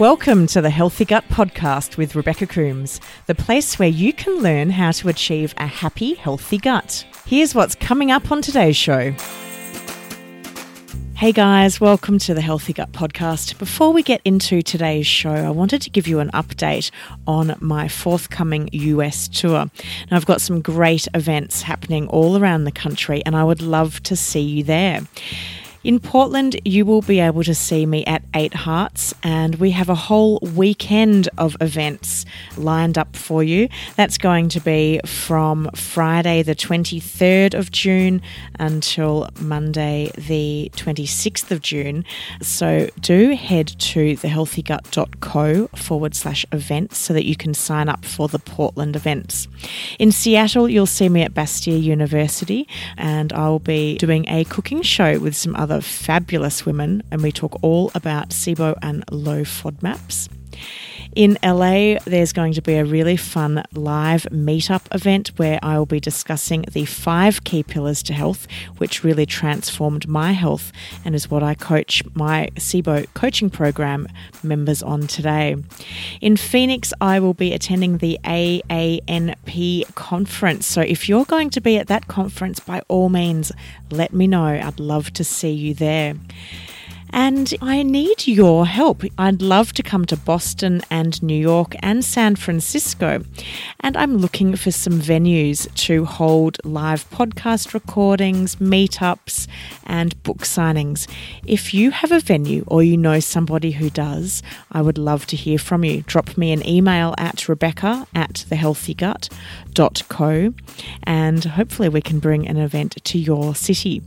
Welcome to the Healthy Gut Podcast with Rebecca Coombes, the place where you can learn how to achieve a happy, healthy gut. Here's what's coming up on today's show. Hey guys, welcome to the Healthy Gut Podcast. Before we get into today's show, I wanted to give you an update on my forthcoming US tour. Now, I've got some great events happening all around the country, and I would love to see you there. In Portland, you will be able to see me at Eight Hearts, and we have a whole weekend of events lined up for you. That's going to be from Friday, the 23rd of June, until Monday, the 26th of June. So do head to thehealthygut.co forward slash events so that you can sign up for the Portland events. In Seattle, you'll see me at Bastyr University, and I'll be doing a cooking show with some other fabulous women, and we talk all about SIBO and low FODMAPs. In LA, there's going to be a really fun live meetup event where I will be discussing the five key pillars to health, which really transformed my health and is what I coach my SIBO coaching program members on today. In Phoenix, I will be attending the AANP conference. So if you're going to be at that conference, by all means, let me know. I'd love to see you there. And I need your help. I'd love to come to Boston and New York and San Francisco. And I'm looking for some venues to hold live podcast recordings, meetups, and book signings. If you have a venue or you know somebody who does, I would love to hear from you. Drop me an email at rebecca at thehealthygut.co and hopefully we can bring an event to your city.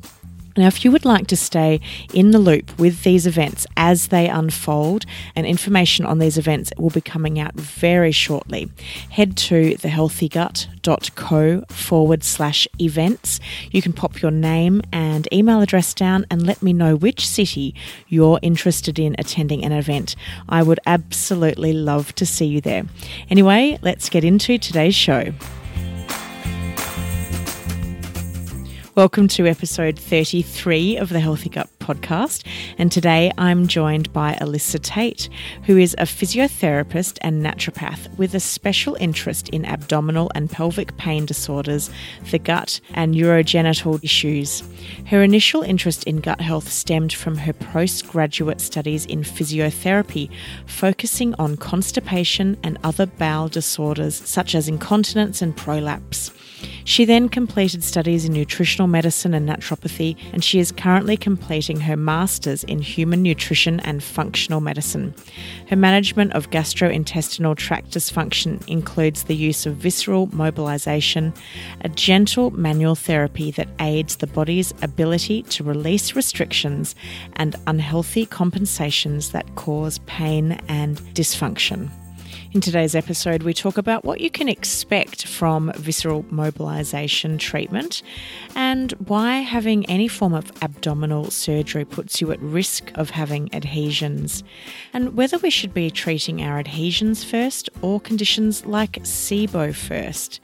Now, if you would like to stay in the loop with these events as they unfold, and information on these events will be coming out very shortly, head to thehealthygut.co forward slash events. You can pop your name and email address down and let me know which city you're interested in attending an event. I would absolutely love to see you there. Anyway, let's get into today's show. Welcome to episode 33 of the Healthy Gut podcast. And today I'm joined by Alyssa Tait, who is a physiotherapist and naturopath with a special interest in abdominal and pelvic pain disorders, the gut, and urogenital issues. Her initial interest in gut health stemmed from her postgraduate studies in physiotherapy, focusing on constipation and other bowel disorders such as incontinence and prolapse. She then completed studies in nutritional medicine and naturopathy, and she is currently completing her master's in human nutrition and functional medicine. Her management of gastrointestinal tract dysfunction includes the use of visceral mobilization, a gentle manual therapy that aids the body's ability to release restrictions and unhealthy compensations that cause pain and dysfunction. In today's episode, we talk about what you can expect from visceral mobilization treatment and why having any form of abdominal surgery puts you at risk of having adhesions, and whether we should be treating our adhesions first or conditions like SIBO first,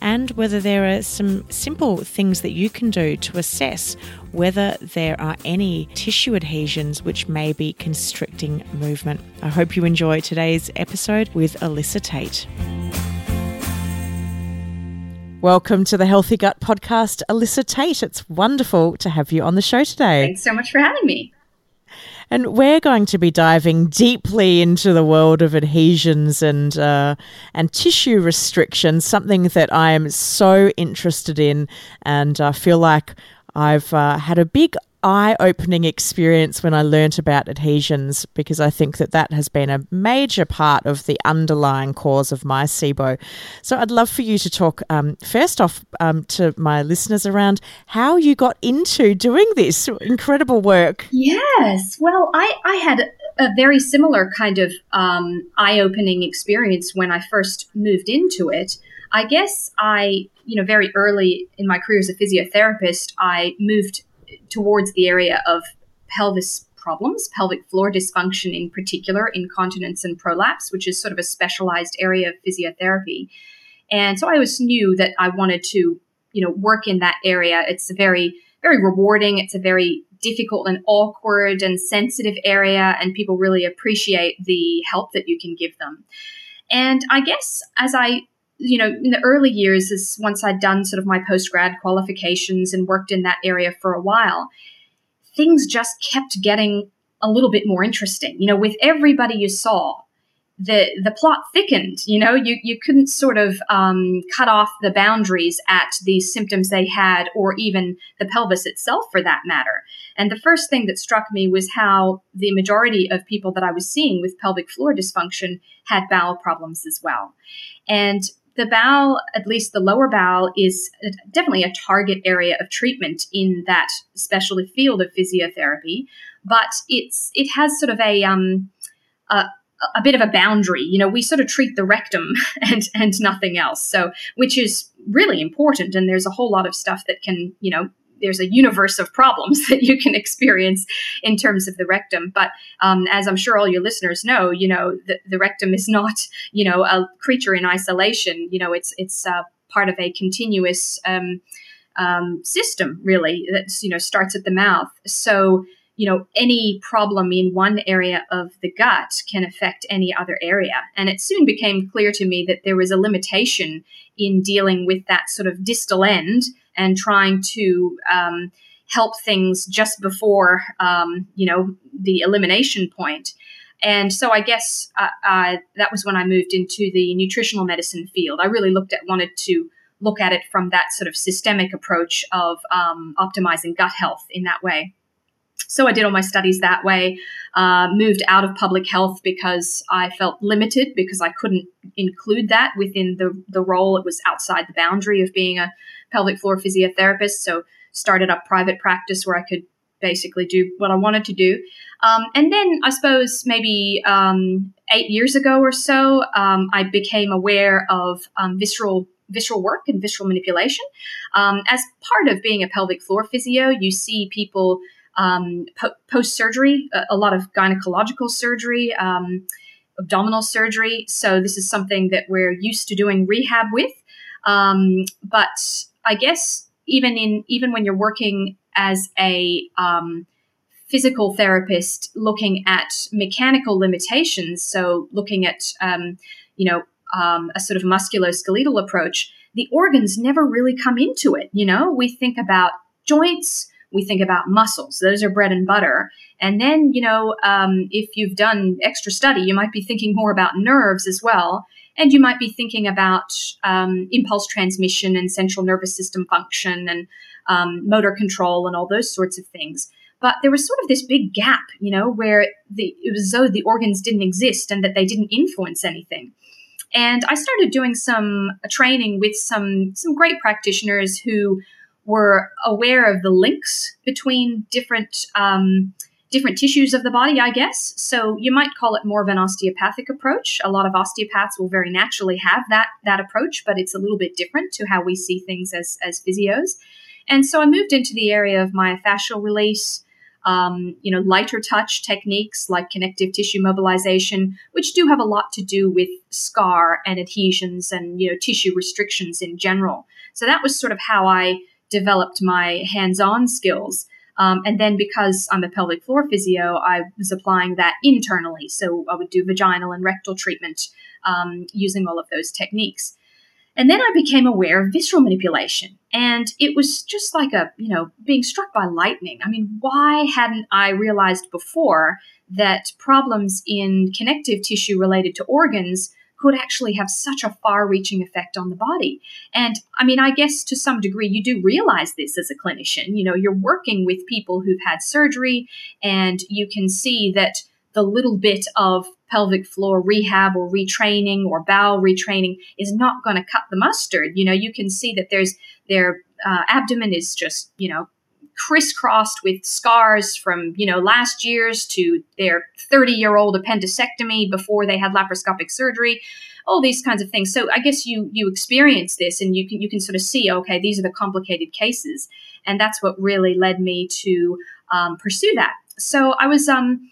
and whether there are some simple things that you can do to assess whether there are any tissue adhesions which may be constricting movement. I hope you enjoy today's episode with Alyssa Tait. Welcome to the Healthy Gut Podcast, Alyssa Tait. It's wonderful to have you on the show today. Thanks so much for having me. And we're going to be diving deeply into the world of adhesions and uh, and tissue restrictions, something that I am so interested in, and I feel like I've uh, had a big eye opening experience when I learnt about adhesions because I think that that has been a major part of the underlying cause of my SIBO. So I'd love for you to talk um, first off um, to my listeners around how you got into doing this incredible work. Yes. Well, I, I had a very similar kind of um, eye opening experience when I first moved into it. I guess I, you know, very early in my career as a physiotherapist, I moved towards the area of pelvis problems, pelvic floor dysfunction in particular, incontinence and prolapse, which is sort of a specialized area of physiotherapy. And so I always knew that I wanted to, you know, work in that area. It's a very, very rewarding. It's a very difficult and awkward and sensitive area, and people really appreciate the help that you can give them. And I guess as I you know, in the early years, is once I'd done sort of my post grad qualifications and worked in that area for a while, things just kept getting a little bit more interesting. You know, with everybody you saw, the the plot thickened. You know, you you couldn't sort of um, cut off the boundaries at the symptoms they had, or even the pelvis itself, for that matter. And the first thing that struck me was how the majority of people that I was seeing with pelvic floor dysfunction had bowel problems as well. And the bowel, at least the lower bowel, is definitely a target area of treatment in that specialty field of physiotherapy. But it's it has sort of a um, a, a bit of a boundary. You know, we sort of treat the rectum and and nothing else. So, which is really important. And there's a whole lot of stuff that can you know there's a universe of problems that you can experience in terms of the rectum. But um, as I'm sure all your listeners know, you know the, the, rectum is not you know a creature in isolation. You know it's it's uh, part of a continuous um, um, system really that you know starts at the mouth. So you know any problem in one area of the gut can affect any other area and it soon became clear to me that there was a limitation in dealing with that sort of distal end and trying to um, help things just before um, you know the elimination point. And so I guess uh, uh, that was when I moved into the nutritional medicine field. I really looked at wanted to look at it from that sort of systemic approach of um, optimizing gut health in that way. So I did all my studies that way. Uh, moved out of public health because I felt limited because I couldn't include that within the the role. It was outside the boundary of being a pelvic floor physiotherapist. So started up private practice where I could basically do what I wanted to do. Um, and then I suppose maybe um, eight years ago or so, um, I became aware of um, visceral visceral work and visceral manipulation. Um, as part of being a pelvic floor physio, you see people um, po- post surgery, a, a, lot of gynecological surgery. abdominal surgery. So, this is something that we're used to doing rehab with. but I guess even in even when you're working as a um, physical therapist, looking at mechanical limitations, so looking at um, you know um, a sort of musculoskeletal approach, the organs never really come into it. You know, we think about joints, we think about muscles; those are bread and butter. And then, you know, um, if you've done extra study, you might be thinking more about nerves as well. And you might be thinking about um, impulse transmission and central nervous system function and um, motor control and all those sorts of things. But there was sort of this big gap, you know, where the, it was as though the organs didn't exist and that they didn't influence anything. And I started doing some training with some some great practitioners who were aware of the links between different um, different tissues of the body, I guess. So you might call it more of an osteopathic approach. A lot of osteopaths will very naturally have that that approach, but it's a little bit different to how we see things as as physios. And so I moved into the area of myofascial release, um, you know, lighter touch techniques like connective tissue mobilization, which do have a lot to do with scar and adhesions and you know tissue restrictions in general. So that was sort of how I developed my hands-on skills. Um, and then because I'm a pelvic floor physio, I was applying that internally. So I would do vaginal and rectal treatment um, using all of those techniques. And then I became aware of visceral manipulation. And it was just like a, you know, being struck by lightning. I mean, why hadn't I realized before that problems in connective tissue related to organs could actually have such a far reaching effect on the body. And I mean, I guess to some degree, you do realize this as a clinician. You know, you're working with people who've had surgery, and you can see that the little bit of pelvic floor rehab or retraining or bowel retraining is not going to cut the mustard. You know, you can see that there's their uh, abdomen is just, you know, crisscrossed with scars from you know last year's to their 30 year old appendectomy before they had laparoscopic surgery all these kinds of things. So i guess you you experience this and you can you can sort of see okay these are the complicated cases. And that's what really led me to um, pursue that. So i was um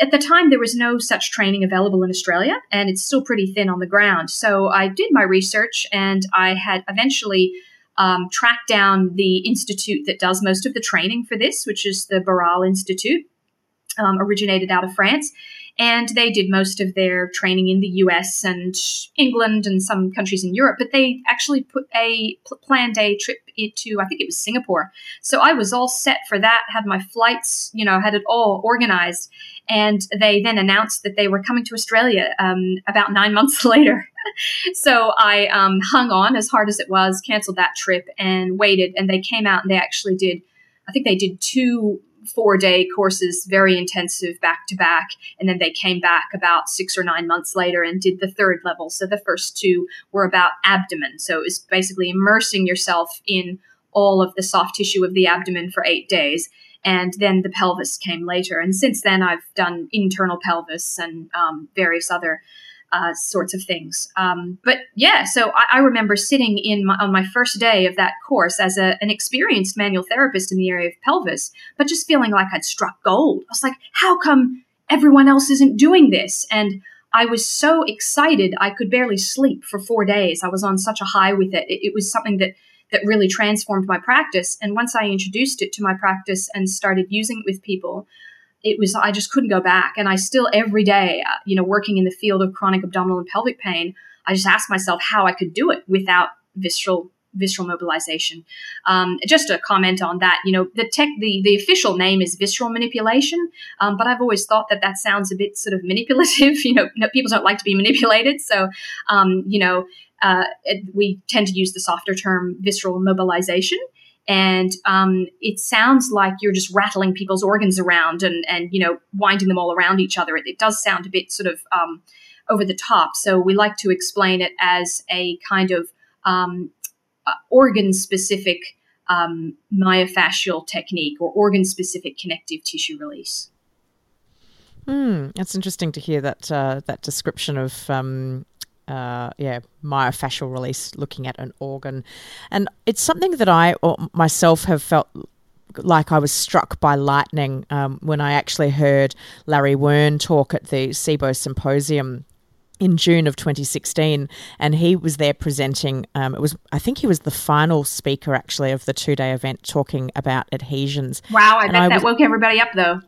at the time there was no such training available in australia and it's still pretty thin on the ground. So i did my research and i had eventually um, tracked down the institute that does most of the training for this, which is the Barral Institute, um, originated out of France. And they did most of their training in the US and England and some countries in Europe, but they actually put a pl- planned a trip into, I think it was Singapore. So I was all set for that, had my flights, you know, had it all organized. And they then announced that they were coming to Australia um, about nine months later. so I um, hung on as hard as it was, canceled that trip, and waited. And they came out and they actually did, I think they did two four day courses, very intensive back to back. And then they came back about six or nine months later and did the third level. So the first two were about abdomen. So it was basically immersing yourself in all of the soft tissue of the abdomen for eight days and then the pelvis came later. And since then, I've done internal pelvis and um, various other uh, sorts of things. Um, but yeah, so I, I remember sitting in my, on my first day of that course as a, an experienced manual therapist in the area of pelvis, but just feeling like I'd struck gold. I was like, how come everyone else isn't doing this? And I was so excited I could barely sleep for four days. I was on such a high with it. It, it was something that that really transformed my practice. And once I introduced it to my practice and started using it with people, it was I just couldn't go back. And I still every day, uh, you know, working in the field of chronic abdominal and pelvic pain, I just asked myself how I could do it without visceral visceral mobilization. Um, just a comment on that, you know, the tech, the, the official name is visceral manipulation, um, but I've always thought that that sounds a bit sort of manipulative. You know, people don't like to be manipulated, so um, you know, uh, we tend to use the softer term visceral mobilization. And um, it sounds like you're just rattling people's organs around and, and you know winding them all around each other. It, it does sound a bit sort of um, over the top. So we like to explain it as a kind of um, uh, organ specific um, myofascial technique or organ specific connective tissue release. Hmm, it's interesting to hear that uh, that description of um, uh, yeah, myofascial release, looking at an organ. And it's something that I myself have felt like I was struck by lightning um, when I actually heard Larry Wurn talk at the SIBO symposium in June of 2016, and he was there presenting. Um, it was, I think, he was the final speaker actually of the two-day event, talking about adhesions. Wow, I and bet I that woke everybody up, though.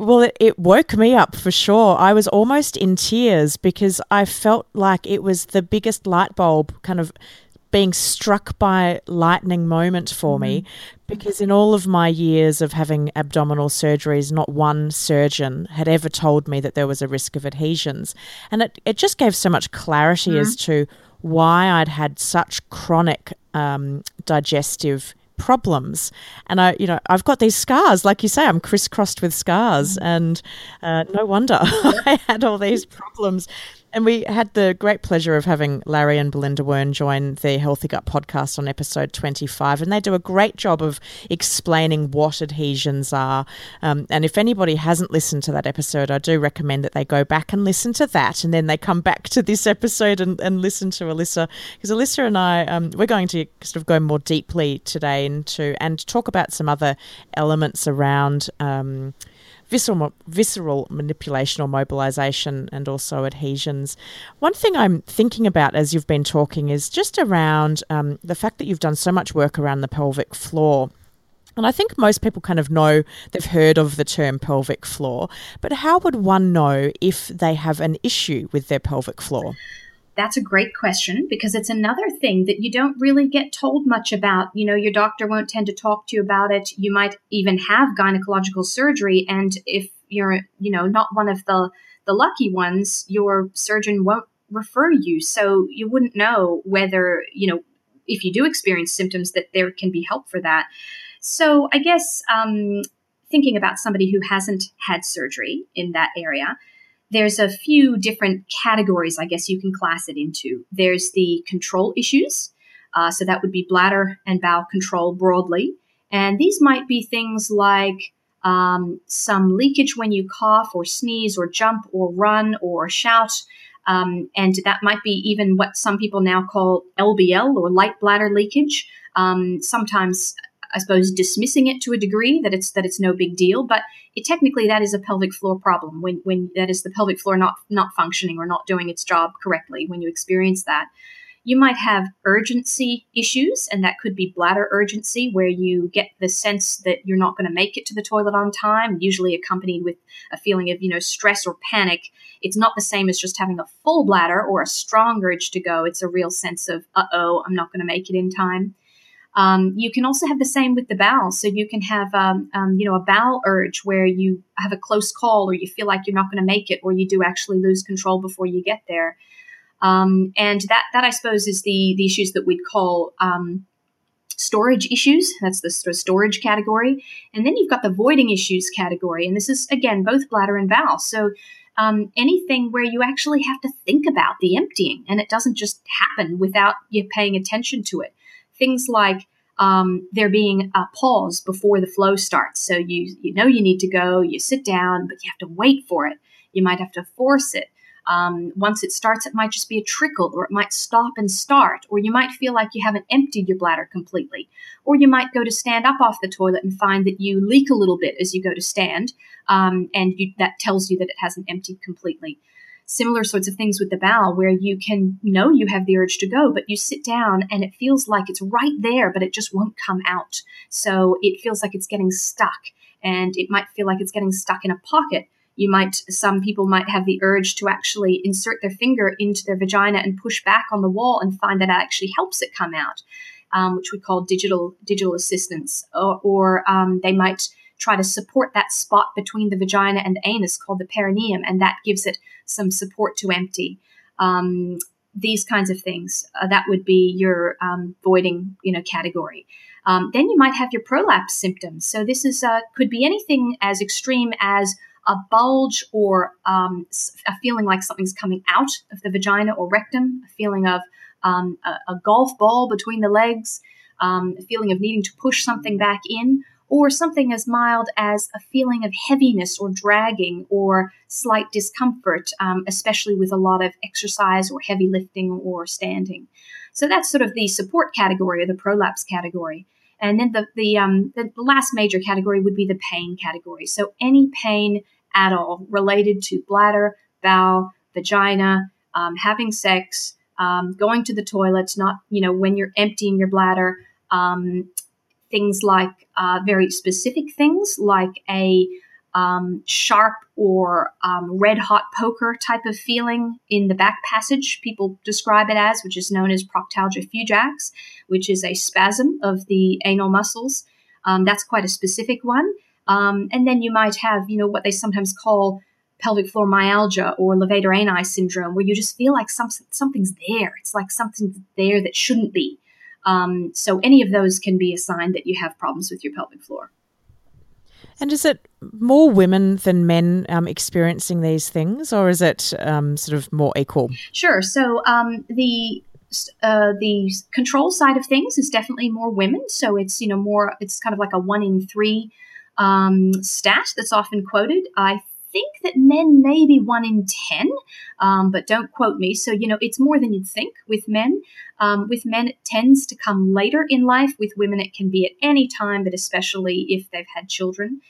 Well, it, it, woke me up for sure. I was almost in tears because I felt like it was the biggest light bulb kind of being struck by lightning moment for me because in all of my years of having abdominal surgeries not one surgeon had ever told me that there was a risk of adhesions and it, it just gave so much clarity mm-hmm. as to why I'd had such chronic um, digestive problems. And I, you know, I've got these scars, like you say, I'm crisscrossed with scars, mm. and uh, no wonder I had all these problems. And we had the great pleasure of having Larry and Belinda Wurn join the Healthy Gut podcast on episode 25. And they do a great job of explaining what adhesions are. Um, and if anybody hasn't listened to that episode, I do recommend that they go back and listen to that. And then they come back to this episode and, and listen to Alyssa. Because Alyssa and I, um, we're going to sort of go more deeply today into and talk about some other elements around. Um, visceral, visceral manipulation or mobilization and also adhesions. One thing I'm thinking about as you've been talking is just around um, the fact that you've done so much work around the pelvic floor. And I think most people kind of know they've heard of the term pelvic floor, but how would one know if they have an issue with their pelvic floor? That's a great question because it's another thing that you don't really get told much about. You know, your doctor won't tend to talk to you about it. You might even have gynecological surgery, and if you're, you know, not one of the the lucky ones, your surgeon won't refer you, so you wouldn't know whether, you know, if you do experience symptoms, that there can be help for that. So I guess um, thinking about somebody who hasn't had surgery in that area there's a few different categories, I guess you can class it into. There's the control issues. Uh, so that would be bladder and bowel control broadly. And these might be things like um, some leakage when you cough or sneeze or jump or run or shout. Um, and that might be even what some people now call LBL or light bladder leakage. Um, sometimes I suppose dismissing it to a degree that it's that it's no big deal, but it, technically that is a pelvic floor problem when when that is the pelvic floor not not functioning or not doing its job correctly when you experience that. You might have urgency issues, and that could be bladder urgency, where you get the sense that you're not going to make it to the toilet on time, usually accompanied with a feeling of, you know, stress or panic. It's not the same as just having a full bladder or a strong urge to go. It's a real sense of, uh oh, I'm not going to make it in time. Um, you can also have the same with the bowel. So you can have, um, um, you know, a bowel urge where you have a close call, or you feel like you're not going to make it, or you do actually lose control before you get there. Um, and that, that I suppose, is the the issues that we'd call um, storage issues. That's the storage category. And then you've got the voiding issues category, and this is again both bladder and bowel. So um, anything where you actually have to think about the emptying and it doesn't just happen without you paying attention to it things like um, there being a pause before the flow starts. So you you know you need to go, you sit down, but you have to wait for it. You might have to force it. Um, once it starts, it might just be a trickle, or it might stop and start, or you might feel like you haven't emptied your bladder completely, or you might go to stand up off the toilet and find that you leak a little bit as you go to stand, um, and you, that tells you that it hasn't emptied completely similar sorts of things with the bowel where you can know you have the urge to go, but you sit down and it feels like it's right there, but it just won't come out. So it feels like it's getting stuck and it might feel like it's getting stuck in a pocket. You might, some people might have the urge to actually insert their finger into their vagina and push back on the wall and find that it actually helps it come out, um, which we call digital digital assistance. Or, or um, they might try to support that spot between the vagina and the anus called the perineum, and that gives it some support to empty. Um, these kinds of things uh, that would be your um, voiding, you know, category. Um, then you might have your prolapse symptoms. So this is uh, could be anything as extreme as a bulge or um, a feeling like something's coming out of the vagina or rectum, a feeling of um, a, a, golf ball between the legs, um, a feeling of needing to push something back in, or something as mild as a feeling of heaviness or dragging or slight discomfort, um, especially with a lot of exercise or heavy lifting or standing. So that's sort of the support category or the prolapse category. And then the, the, um, the last major category would be the pain category. So any pain at all related to bladder, bowel, vagina, um, having sex, um, going to the toilet, not, you know, when you're emptying your bladder, um, things like uh, very specific things like a um, sharp or um, red hot poker type of feeling in the back passage, people describe it as, which is known as proctalgia fugax, which is a spasm of the anal muscles. Um, that's quite a specific one. Um, and then you might have, you know, what they sometimes call pelvic floor myalgia or levator ani syndrome, where you just feel like some, something's there. It's like something's there that shouldn't be. Um, so any of those can be a sign that you have problems with your pelvic floor. And is it more women than men um, experiencing these things, or is it um, sort of more equal? Sure. So um, the uh, the control side of things is definitely more women. So it's you know more. It's kind of like a one in three um, stat that's often quoted. I think that men may be one in 10, um, but don't quote me. So, you know, it's more than you'd think with men. Um, with men, it tends to come later in life. With women, it can be at any time, but especially if they've had children.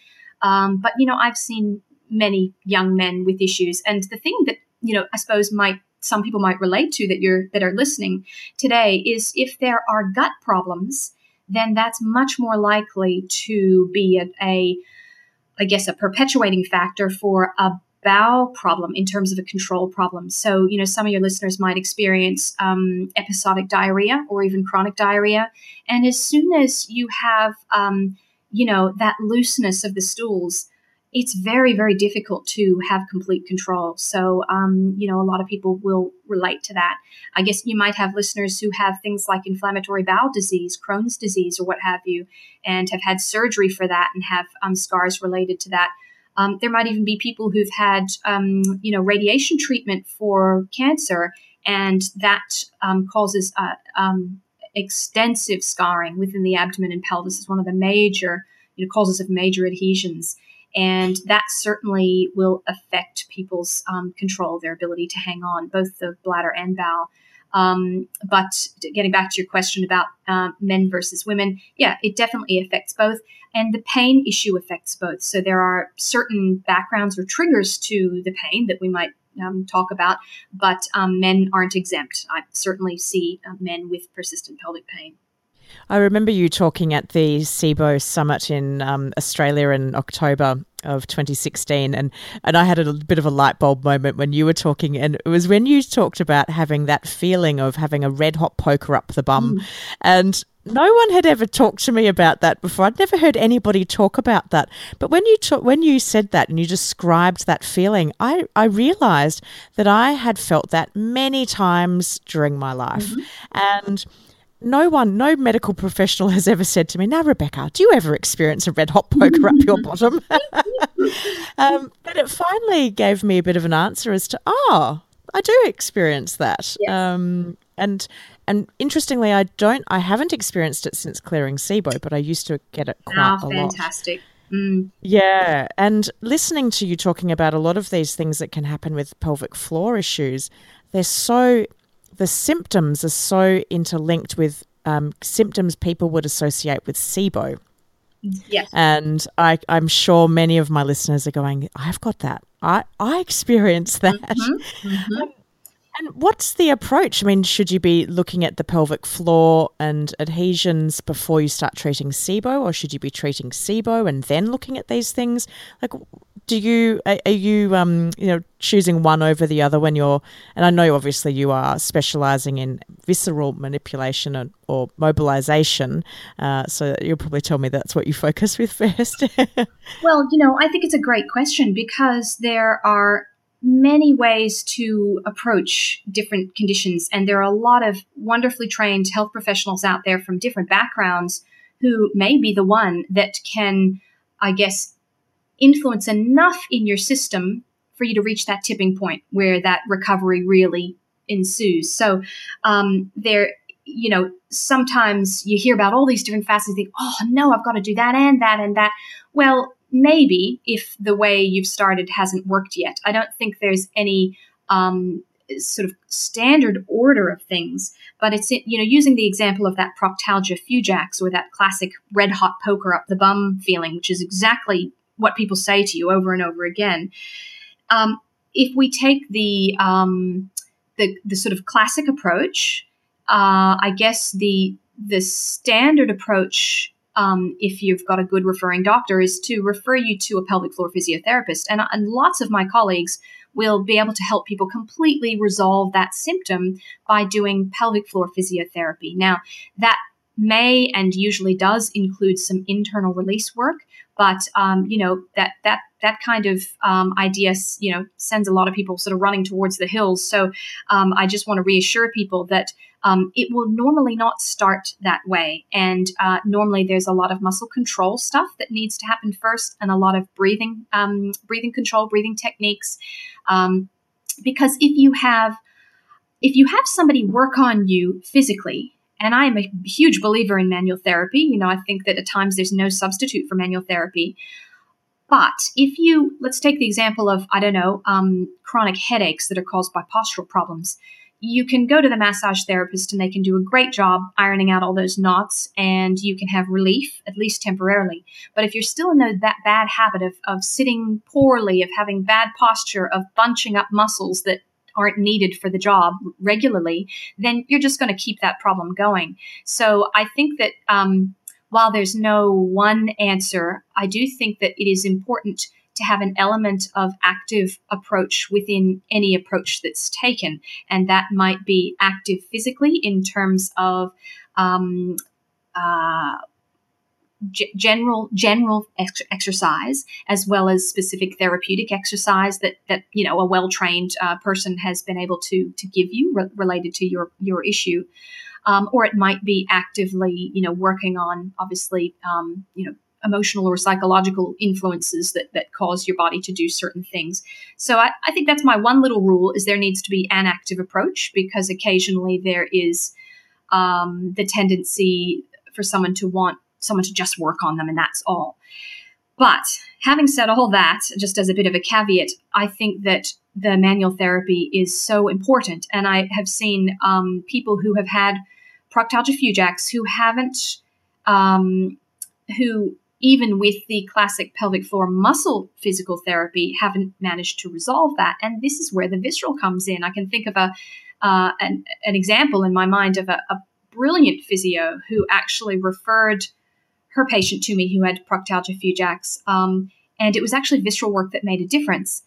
Um, but, you know, I've seen many young men with issues. And the thing that, you know, I suppose might some people might relate to that you're that are listening today is if there are gut problems, then that's much more likely to be a, a I guess, a perpetuating factor for a bowel problem in terms of a control problem. So, you know, some of your listeners might experience um, episodic diarrhea or even chronic diarrhea. And as soon as you have, um, you know, that looseness of the stools, it's very, very difficult to have complete control. So, um, you know, a lot of people will relate to that. I guess you might have listeners who have things like inflammatory bowel disease, Crohn's disease, or what have you, and have had surgery for that and have um, scars related to that. Um, there might even be people who've had, um, you know, radiation treatment for cancer, and that um, causes uh, um, extensive scarring within the abdomen and pelvis. Is one of the major, you know, causes of major adhesions and that certainly will affect people's um, control, their ability to hang on, both the bladder and bowel. Um, but getting back to your question about uh, men versus women, yeah, it definitely affects both. And the pain issue affects both. So there are certain backgrounds or triggers to the pain that we might um, talk about, but um, men aren't exempt. I certainly see uh, men with persistent pelvic pain. I remember you talking at the SIBO summit in um, Australia in October of 2016 and and I had a bit of a light bulb moment when you were talking and it was when you talked about having that feeling of having a red hot poker up the bum mm. and no one had ever talked to me about that before. I'd never heard anybody talk about that. But when you ta- when you said that and you described that feeling, I, I realized that I had felt that many times during my life. Mm-hmm. And no one, no medical professional has ever said to me, Now, Rebecca, do you ever experience a red hot poker up your bottom? um, but it finally gave me a bit of an answer as to, Oh, I do experience that. Yeah. Um, and and interestingly, I don't, I haven't experienced it since clearing SIBO, but I used to get it quite oh, a fantastic. lot. Fantastic. Mm. Yeah. And listening to you talking about a lot of these things that can happen with pelvic floor issues, they're so the symptoms are so interlinked with um, symptoms people would associate with SIBO. Yes. And I, I'm sure many of my listeners are going, I've got that. I, I experienced that. Mm-hmm. Mm-hmm. And what's the approach? I mean, should you be looking at the pelvic floor and adhesions before you start treating SIBO, or should you be treating SIBO and then looking at these things? Like, do you are, you um you know choosing one over the other when you're? And I know obviously you are specialising in visceral manipulation or, or mobilization, uh, so you'll probably tell me that's what you focus with first. well, you know, I think it's a great question because there are many ways to approach different conditions. And there are a lot of wonderfully trained health professionals out there from different backgrounds who may be the one that can, I guess, influence enough in your system for you to reach that tipping point where that recovery really ensues. So um, there, you know, sometimes you hear about all these different facets and think, oh no, I've got to do that and that and that. Well, maybe if the way you've started hasn't worked yet. I don't think there's any um, sort of standard order of things, but it's you know using the example of that proctalgia fugax or that classic red hot poker up the bum feeling, which is exactly what people say to you over and over again. Um, if we take the um, the the sort of classic approach, uh, I guess the the standard approach um, if you've got a good referring doctor, is to refer you to a pelvic floor physiotherapist. And, and lots of my colleagues will be able to help people completely resolve that symptom by doing pelvic floor physiotherapy. Now, that may and usually does include some internal release work, but um, you know that that that kind of um, idea, you know, sends a lot of people sort of running towards the hills. So um, I just want to reassure people that um, it will normally not start that way. And uh, normally there's a lot of muscle control stuff that needs to happen first, and a lot of breathing, um, breathing control, breathing techniques. Um, because if you have if you have somebody work on you physically and I am a huge believer in manual therapy. You know, I think that at times there's no substitute for manual therapy. But if you, let's take the example of, I don't know, um, chronic headaches that are caused by postural problems, you can go to the massage therapist and they can do a great job ironing out all those knots and you can have relief, at least temporarily. But if you're still in that bad habit of, of sitting poorly, of having bad posture, of bunching up muscles that aren't needed for the job regularly, then you're just going to keep that problem going. So I think that um, while there's no one answer, I do think that it is important to have an element of active approach within any approach that's taken. And that might be active physically in terms of um, uh, g- general general ex- exercise as well as specific therapeutic exercise that that you know a well trained uh, person has been able to to give you re- related to your your issue. Um, or it might be actively, you know, working on obviously, um, you know, emotional or psychological influences that, that cause your body to do certain things. So I, I think that's my one little rule is there needs to be an active approach because occasionally there is um, the tendency for someone to want someone to just work on them and that's all. But having said all that, just as a bit of a caveat, I think that the manual therapy is so important. And I have seen um, people who have had proctalgia fugax who haven't, um, who even with the classic pelvic floor muscle physical therapy, haven't managed to resolve that. And this is where the visceral comes in. I can think of a uh, an, an, example in my mind of a, a brilliant physio who actually referred her patient to me who had proctalgia fugax. Um, and it was actually visceral work that made a difference.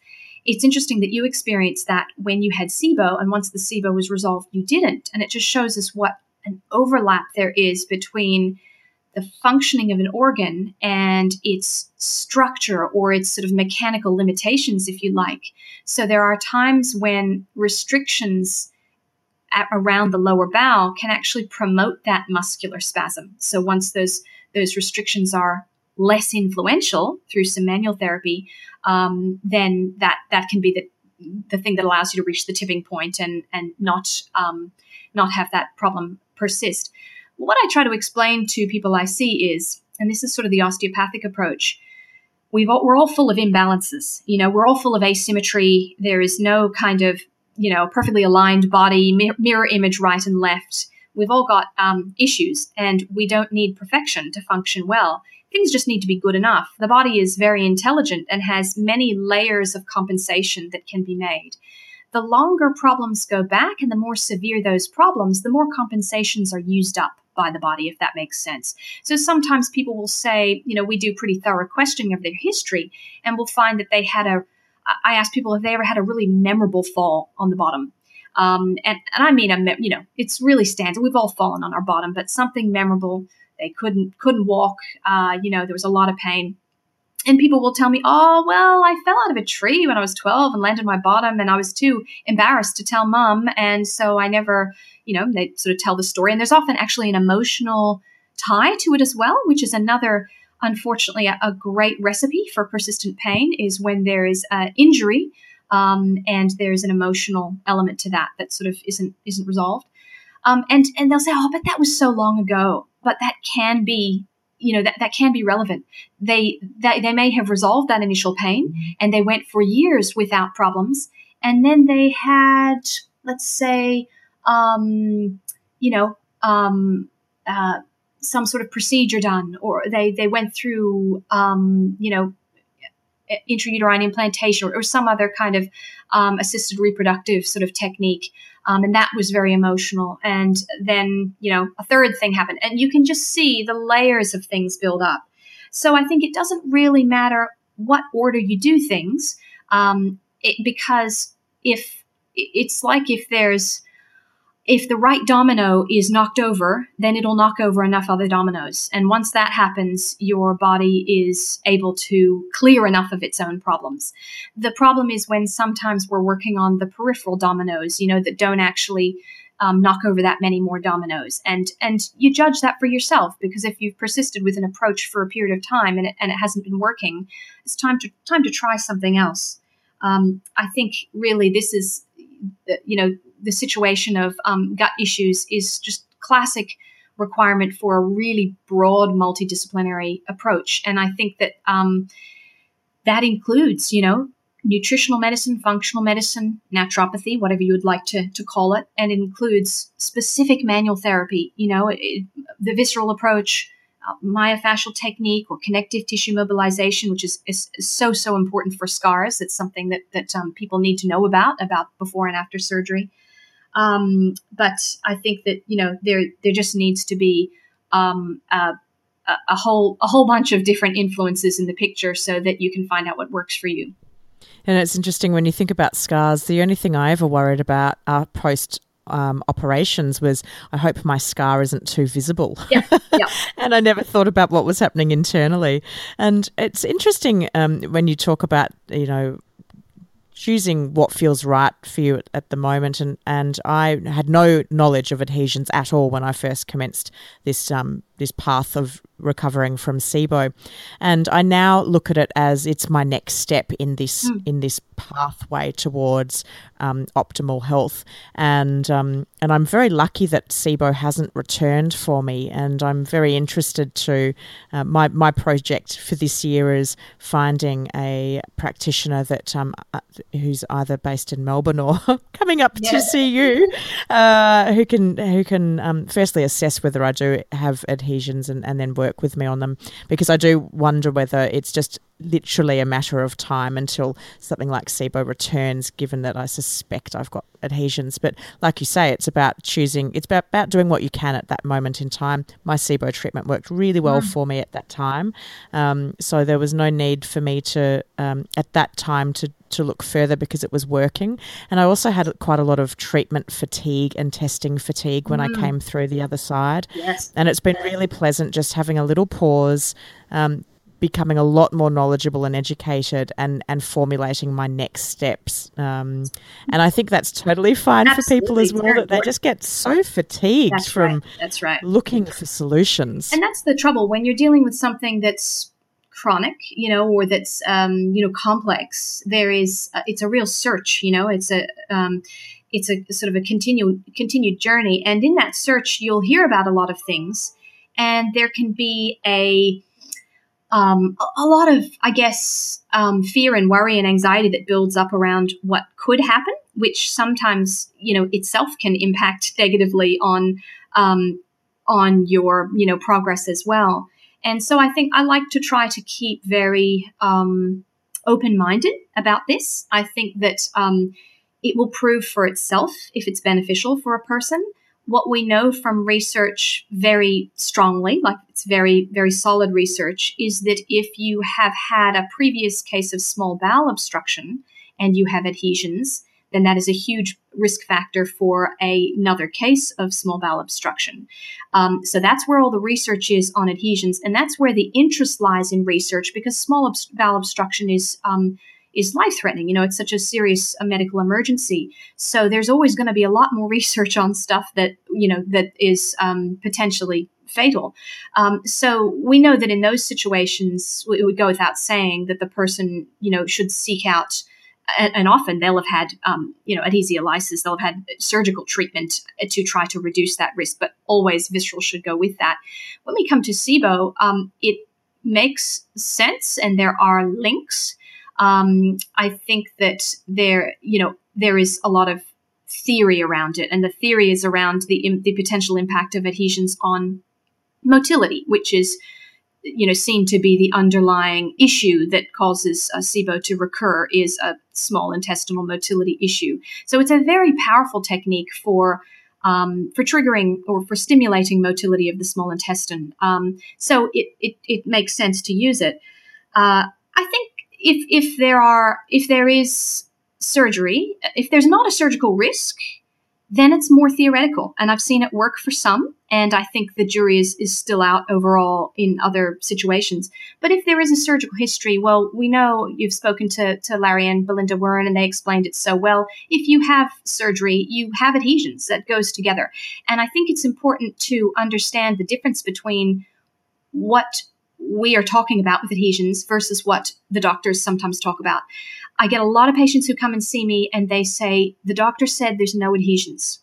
It's interesting that you experienced that when you had SIBO, and once the SIBO was resolved, you didn't. And it just shows us what an overlap there is between the functioning of an organ and its structure or its sort of mechanical limitations, if you like. So there are times when restrictions at, around the lower bowel can actually promote that muscular spasm. So once those those restrictions are less influential through some manual therapy, um, then that that can be the the thing that allows you to reach the tipping point and and not um, not have that problem persist. What I try to explain to people I see is, and this is sort of the osteopathic approach. All, we're all full of imbalances. You know, we're all full of asymmetry. There is no kind of you know perfectly aligned body, mirror image right and left we've all got um, issues and we don't need perfection to function well. Things just need to be good enough. The body is very intelligent and has many layers of compensation that can be made. The longer problems go back and the more severe those problems, the more compensations are used up by the body, if that makes sense. So sometimes people will say, you know, we do pretty thorough questioning of their history, and we'll find that they had a. I ask people if they ever had a really memorable fall on the bottom. Um, and, and I mean, you know, it's really standard. We've all fallen on our bottom, but something memorable. They couldn't couldn't walk. Uh, you know, there was a lot of pain. And people will tell me, "Oh, well, I fell out of a tree when I was 12 and landed my bottom, and I was too embarrassed to tell mom, and so I never, you know." They sort of tell the story, and there's often actually an emotional tie to it as well, which is another unfortunately a, a, great recipe for persistent pain is when there is uh, injury um, and there's an emotional element to that that sort of isn't isn't resolved. Um, and and they'll say, "Oh, but that was so long ago." But that can be, you know, that, that can be relevant. They that they may have resolved that initial pain, mm-hmm. and they went for years without problems, and then they had, let's say, um, you know, um, uh, some sort of procedure done, or they they went through, um, you know, intrauterine implantation or, or some other kind of um, assisted reproductive sort of technique. Um, and that was very emotional. And then, you know, a third thing happened. And you can just see the layers of things build up. So I think it doesn't really matter what order you do things um, it, because if it's like if there's if the right domino is knocked over, then it'll knock over enough other dominoes. And once that happens, your body is able to clear enough of its own problems. The problem is when sometimes we're working on the peripheral dominoes, you know, that don't actually um, knock over that many more dominoes. And and you judge that for yourself because if you've persisted with an approach for a period of time and it, and it hasn't been working, it's time to time to try something else. Um, I think really this is, you know the situation of um, gut issues is just classic requirement for a really broad multidisciplinary approach. And I think that um, that includes, you know, nutritional medicine, functional medicine, naturopathy, whatever you would like to, to call it, and includes specific manual therapy, you know, it, the visceral approach, myofascial technique or connective tissue mobilization, which is, is, is, so, so important for scars. It's something that, that um, people need to know about, about before and after surgery. Um, but I think that you know there there just needs to be um, a, a, a whole a whole bunch of different influences in the picture so that you can find out what works for you. And it's interesting when you think about scars. The only thing I ever worried about are post um, operations was I hope my scar isn't too visible. Yeah, yeah. and I never thought about what was happening internally. And it's interesting um, when you talk about, you know, choosing what feels right for you at, at, the moment. And, and I had no knowledge of adhesions at all when I first commenced this um, this path of recovering from SIBO, and I now look at it as it's my next step in this mm. in this pathway towards um, optimal health, and um, and I'm very lucky that SIBO hasn't returned for me, and I'm very interested to uh, my my project for this year is finding a practitioner that um, uh, who's either based in Melbourne or coming up yeah. to see you, uh, who can who can um, firstly assess whether I do have adhesions adhesions and, and then work with me on them because I do wonder whether it's just literally a matter of time until something like SIBO returns, given that I suspect I've got adhesions. But like you say, it's about choosing, it's about, about doing what you can at that moment in time. My SIBO treatment worked really well mm. for me at that time. Um, so there was no need for me to, um, at that time, to to look further because it was working. And I also had quite a lot of treatment fatigue and testing fatigue when mm. I came through the other side. Yes. And it's been really pleasant just having a little pause. Um, becoming a lot more knowledgeable and educated and and formulating my next steps um, and I think that's totally fine Absolutely. for people as well that they just get so fatigued that's from right. that's right looking for solutions and that's the trouble when you're dealing with something that's chronic, you know, or that's um, you know complex. There is uh, it's a real search, you know. It's a um, it's a sort of a continued continued journey, and in that search, you'll hear about a lot of things, and there can be a um, a lot of, I guess, um, fear and worry and anxiety that builds up around what could happen, which sometimes, you know, itself can impact negatively on um, on your, you know, progress as well. And so I think I like to try to keep very um, open minded about this. I think that um, it will prove for itself if it's beneficial for a person. What we know from research very strongly, like it's very, very solid research, is that if you have had a previous case of small bowel obstruction and you have adhesions, then that is a huge risk factor for a, another case of small bowel obstruction. Um, so that's where all the research is on adhesions, and that's where the interest lies in research because small bowel obstruction is um, is life threatening. You know, it's such a serious a medical emergency. So there's always going to be a lot more research on stuff that you know that is um, potentially fatal. Um, so we know that in those situations, it would go without saying that the person you know should seek out and, often they'll have had, um, you know, adhesiolysis. They'll have had surgical treatment to try to reduce that risk, but always visceral should go with that. When we come to SIBO, um, it makes sense, and there are links. Um, I think that there, you know, there is a lot of theory around it, and the theory is around the the potential impact of adhesions on motility, which is you know seen to be the underlying issue that causes uh, SIBO to recur is a small intestinal motility issue. So it's a very powerful technique for um, for triggering or for stimulating motility of the small intestine. Um, so it, it, it makes sense to use it. Uh, I think if if there are if there is surgery, if there's not a surgical risk, then it's more theoretical. And I've seen it work for some, and I think the jury is, is still out overall in other situations. But if there is a surgical history, well, we know you've spoken to, to Larry and Belinda Wurn, and they explained it so well. If you have surgery, you have adhesions that goes together. And I think it's important to understand the difference between what we are talking about with adhesions versus what the doctors sometimes talk about. I get a lot of patients who come and see me and they say, the doctor said there's no adhesions,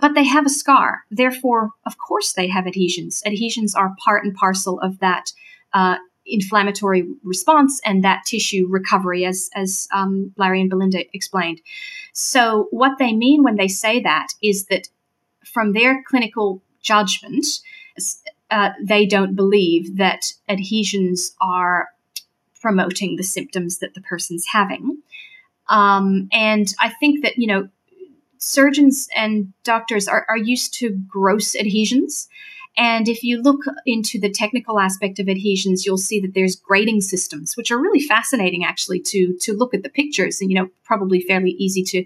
but they have a scar. Therefore, of course, they have adhesions. Adhesions are part and parcel of that uh, inflammatory response and that tissue recovery, as, as um, Larry and Belinda explained. So, what they mean when they say that is that from their clinical judgment, uh, they don't believe that adhesions are promoting the symptoms that the person's having. Um, and I think that, you know, surgeons and doctors are, are used to gross adhesions. And if you look into the technical aspect of adhesions, you'll see that there's grading systems, which are really fascinating actually to to look at the pictures and you know probably fairly easy to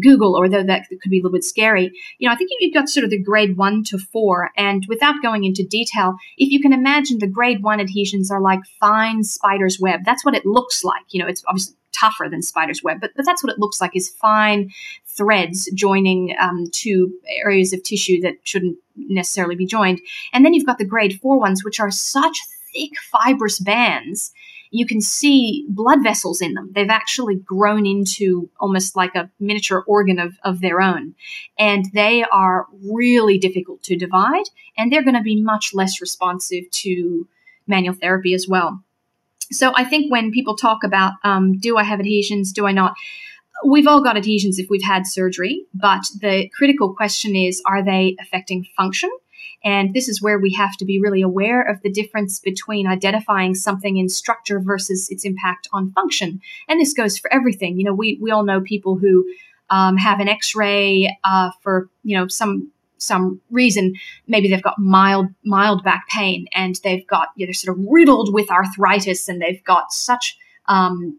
Google, although that could be a little bit scary. You know, I think you've got sort of the grade one to four, and without going into detail, if you can imagine the grade one adhesions are like fine spider's web. That's what it looks like. You know, it's obviously tougher than spider's web, but, but that's what it looks like is fine threads joining um, two areas of tissue that shouldn't necessarily be joined. And then you've got the grade four ones, which are such thick fibrous bands you can see blood vessels in them. They've actually grown into almost like a miniature organ of, of their own. And they are really difficult to divide, and they're going to be much less responsive to manual therapy as well. So I think when people talk about um, do I have adhesions, do I not? We've all got adhesions if we've had surgery, but the critical question is are they affecting function? And this is where we have to be really aware of the difference between identifying something in structure versus its impact on function. And this goes for everything. You know, we, we all know people who um, have an X-ray uh, for you know some some reason, maybe they've got mild mild back pain and they've got you know, they're sort of riddled with arthritis and they've got such um,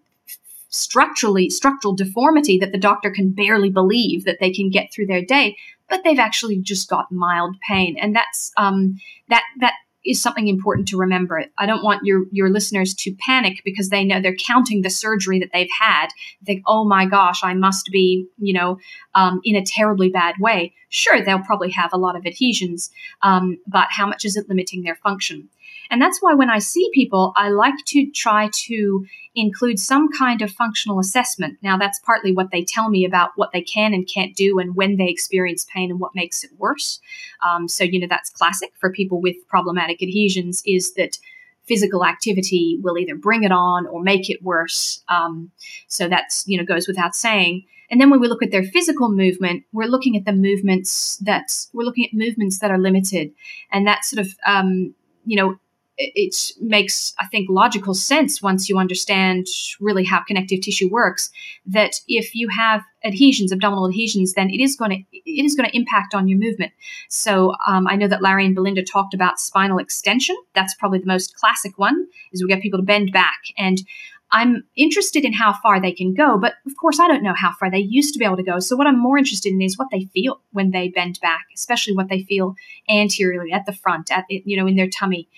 structurally structural deformity that the doctor can barely believe that they can get through their day, but they've actually just got mild pain, and that's um, that that is something important to remember. I don't want your your listeners to panic because they know they're counting the surgery that they've had. They think, oh my gosh, I must be, you know, um, in a terribly bad way. Sure, they'll probably have a lot of adhesions, um, but how much is it limiting their function? And that's why when I see people, I like to try to include some kind of functional assessment. Now, that's partly what they tell me about what they can and can't do and when they experience pain and what makes it worse. Um, so, you know, that's classic for people with problematic adhesions is that physical activity will either bring it on or make it worse. Um, so that's, you know, goes without saying. And then when we look at their physical movement, we're looking at the movements that we're looking at movements that are limited. And that sort of, um, you know, it makes, I think, logical sense once you understand really how connective tissue works. That if you have adhesions, abdominal adhesions, then it is going to it is going to impact on your movement. So um, I know that Larry and Belinda talked about spinal extension. That's probably the most classic one. Is we get people to bend back, and I'm interested in how far they can go, but of course I don't know how far they used to be able to go. So what I'm more interested in is what they feel when they bend back, especially what they feel anteriorly at the front, at you know in their tummy.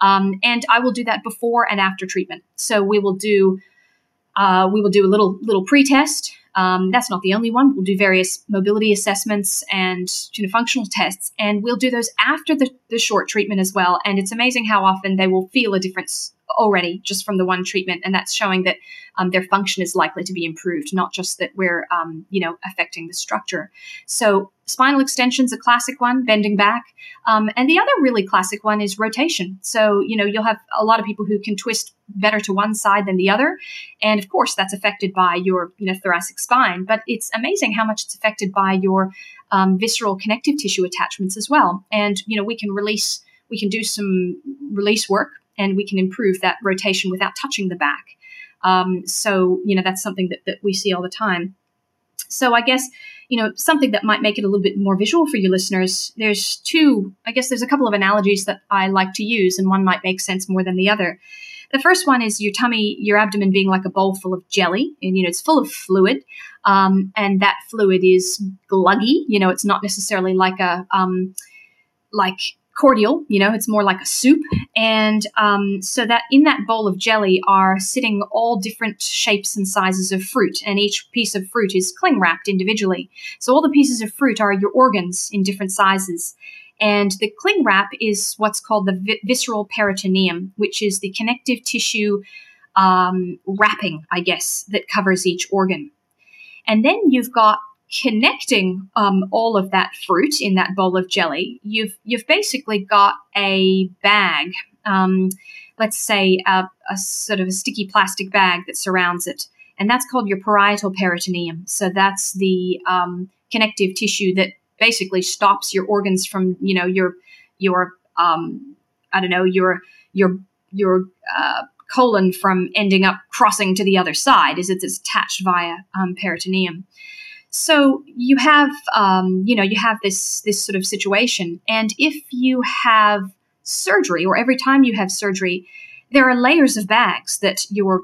Um, and I will do that before and after treatment. So we will do uh, we will do a little little pretest. Um, that's not the only one. We'll do various mobility assessments and you know, functional tests, and we'll do those after the, the short treatment as well. And it's amazing how often they will feel a difference already just from the one treatment, and that's showing that um, their function is likely to be improved, not just that we're um, you know affecting the structure. So spinal extension is a classic one, bending back, um, and the other really classic one is rotation. So you know you'll have a lot of people who can twist better to one side than the other, and of course that's affected by your you know thoracic spine. But it's amazing how much it's affected by your um, visceral connective tissue attachments as well. And you know we can release we can do some release work and we can improve that rotation without touching the back. Um, so, you know, that's something that, that we see all the time. So, I guess, you know, something that might make it a little bit more visual for your listeners, there's two, I guess there's a couple of analogies that I like to use, and one might make sense more than the other. The first one is your tummy, your abdomen being like a bowl full of jelly, and you know it's full of fluid, um, and that fluid is gluggy. You know, it's not necessarily like a um, like cordial, you know, it's more like a soup. And um, so that in that bowl of jelly are sitting all different shapes and sizes of fruit, and each piece of fruit is cling wrapped individually. So all the pieces of fruit are your organs in different sizes. And the cling wrap is what's called the vi- visceral peritoneum, which is the connective tissue um, wrapping, I guess, that covers each organ. And then you've got connecting um, all of that fruit in that bowl of jelly, you've you've basically got a bag. Um, let's say a, a, sort of a sticky plastic bag that surrounds it, and that's called your parietal peritoneum. So that's the um, connective tissue that basically stops your organs from you know your your um, I don't know your your your uh, colon from ending up crossing to the other side, is it's attached via um, peritoneum. So you have, um, you know, you have this this sort of situation, and if you have surgery, or every time you have surgery, there are layers of bags that your,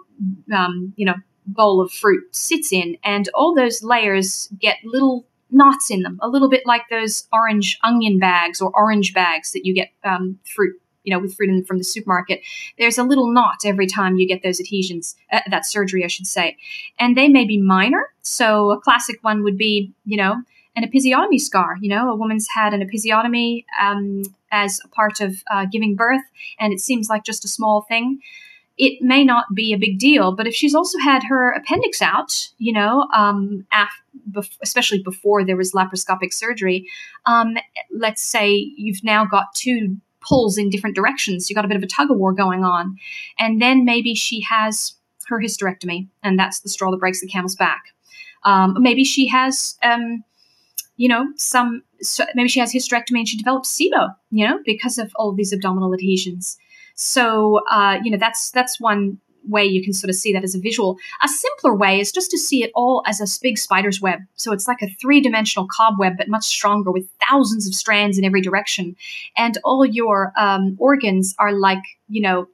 um, you know, bowl of fruit sits in, and all those layers get little knots in them, a little bit like those orange onion bags or orange bags that you get um, fruit, you know, with fruit in, from the supermarket. There's a little knot every time you get those adhesions, uh, that surgery, I should say, and they may be minor. So a classic one would be, you know, an episiotomy scar. You know, a woman's had an episiotomy um, as a part of uh, giving birth, and it seems like just a small thing it may not be a big deal. But if she's also had her appendix out, you know, um, especially before there was laparoscopic surgery, um, let's say you've now got two pulls in different directions. You've got a bit of a tug of war going on. And then maybe she has her hysterectomy, and that's the straw that breaks the camel's back. Um, maybe she has, um, you know, some, so maybe she has hysterectomy and she develops SIBO, you know, because of all of these abdominal adhesions. So uh, you know that's that's one way you can sort of see that as a visual. A simpler way is just to see it all as a big spider's web. So it's like a three dimensional cobweb, but much stronger with thousands of strands in every direction. And all your um, organs are like, you know,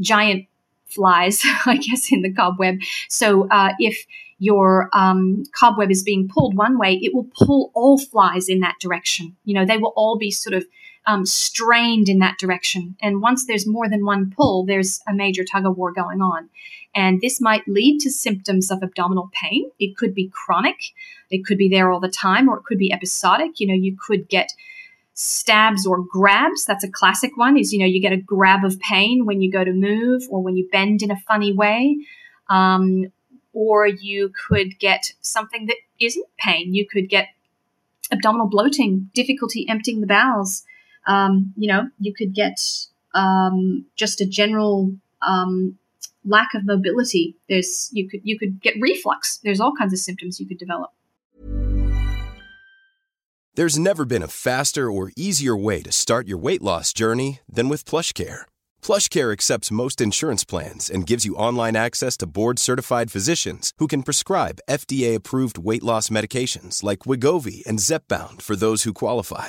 giant flies, I guess, in the cobweb. So uh, if your um, cobweb is being pulled one way, it will pull all flies in that direction. You know, they will all be sort of um, strained in that direction. And once there's more than one pull, there's a major tug of war going on. And this might lead to symptoms of abdominal pain. It could be chronic, it could be there all the time, or it could be episodic. You know, you could get stabs or grabs that's a classic one is you know you get a grab of pain when you go to move or when you bend in a funny way um, or you could get something that isn't pain you could get abdominal bloating difficulty emptying the bowels um, you know, you could get um, just a general um, lack of mobility. There's you could you could get reflux. There's all kinds of symptoms you could develop. There's never been a faster or easier way to start your weight loss journey than with PlushCare. PlushCare accepts most insurance plans and gives you online access to board-certified physicians who can prescribe FDA-approved weight loss medications like Wegovy and Zepbound for those who qualify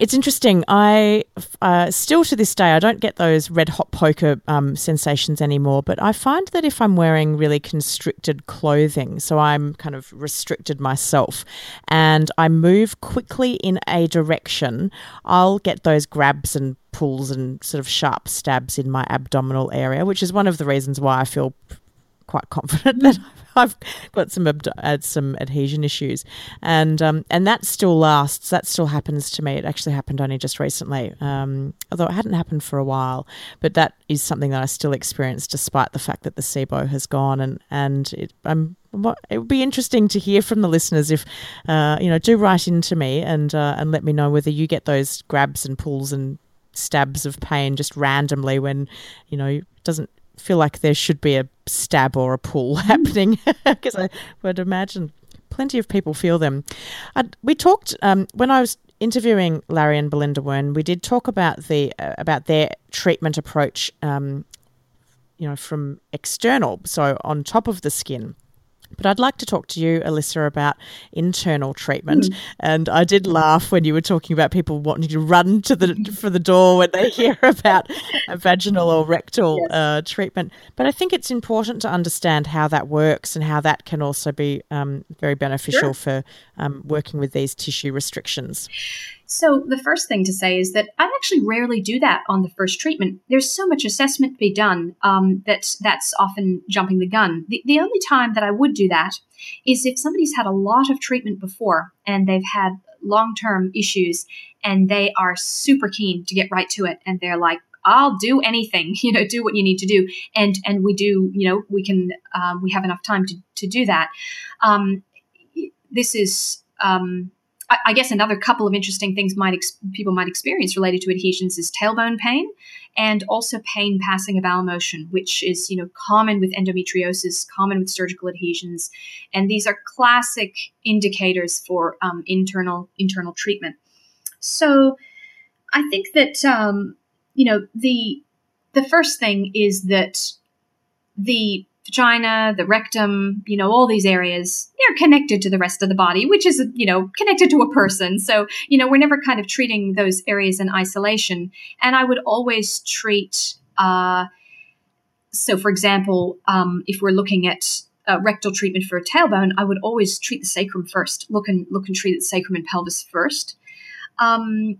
It's interesting. I uh, still to this day I don't get those red hot poker um, sensations anymore. But I find that if I'm wearing really constricted clothing, so I'm kind of restricted myself, and I move quickly in a direction, I'll get those grabs and pulls and sort of sharp stabs in my abdominal area, which is one of the reasons why I feel quite confident that I've got some uh, some adhesion issues, and um, and that still lasts. That still happens to me. It actually happened only just recently, um, although it hadn't happened for a while. But that is something that I still experience, despite the fact that the SIBO has gone. And and it, I'm it would be interesting to hear from the listeners if uh, you know do write into me and uh, and let me know whether you get those grabs and pulls and stabs of pain just randomly when you know it doesn't feel like there should be a stab or a pull happening because I would imagine plenty of people feel them. I, we talked um, when I was interviewing Larry and Belinda Wurn. We did talk about the uh, about their treatment approach. Um, you know, from external, so on top of the skin. But I'd like to talk to you, Alyssa, about internal treatment. Mm. And I did laugh when you were talking about people wanting to run to the for the door when they hear about a vaginal or rectal yes. uh, treatment. But I think it's important to understand how that works and how that can also be um, very beneficial sure. for um, working with these tissue restrictions. So, the first thing to say is that I actually rarely do that on the first treatment. There's so much assessment to be done um, that that's often jumping the gun. The, the only time that I would do that is if somebody's had a lot of treatment before and they've had long term issues and they are super keen to get right to it and they're like, I'll do anything, you know, do what you need to do. And, and we do, you know, we can, um, we have enough time to, to do that. Um, this is, um, I guess another couple of interesting things might ex- people might experience related to adhesions is tailbone pain and also pain passing a bowel motion, which is you know common with endometriosis, common with surgical adhesions, and these are classic indicators for um, internal internal treatment. So I think that um, you know the the first thing is that the vagina, the rectum, you know, all these areas, they're connected to the rest of the body, which is, you know, connected to a person. So, you know, we're never kind of treating those areas in isolation. And I would always treat, uh, so for example, um, if we're looking at uh, rectal treatment for a tailbone, I would always treat the sacrum first. Look and look and treat the sacrum and pelvis first. Um,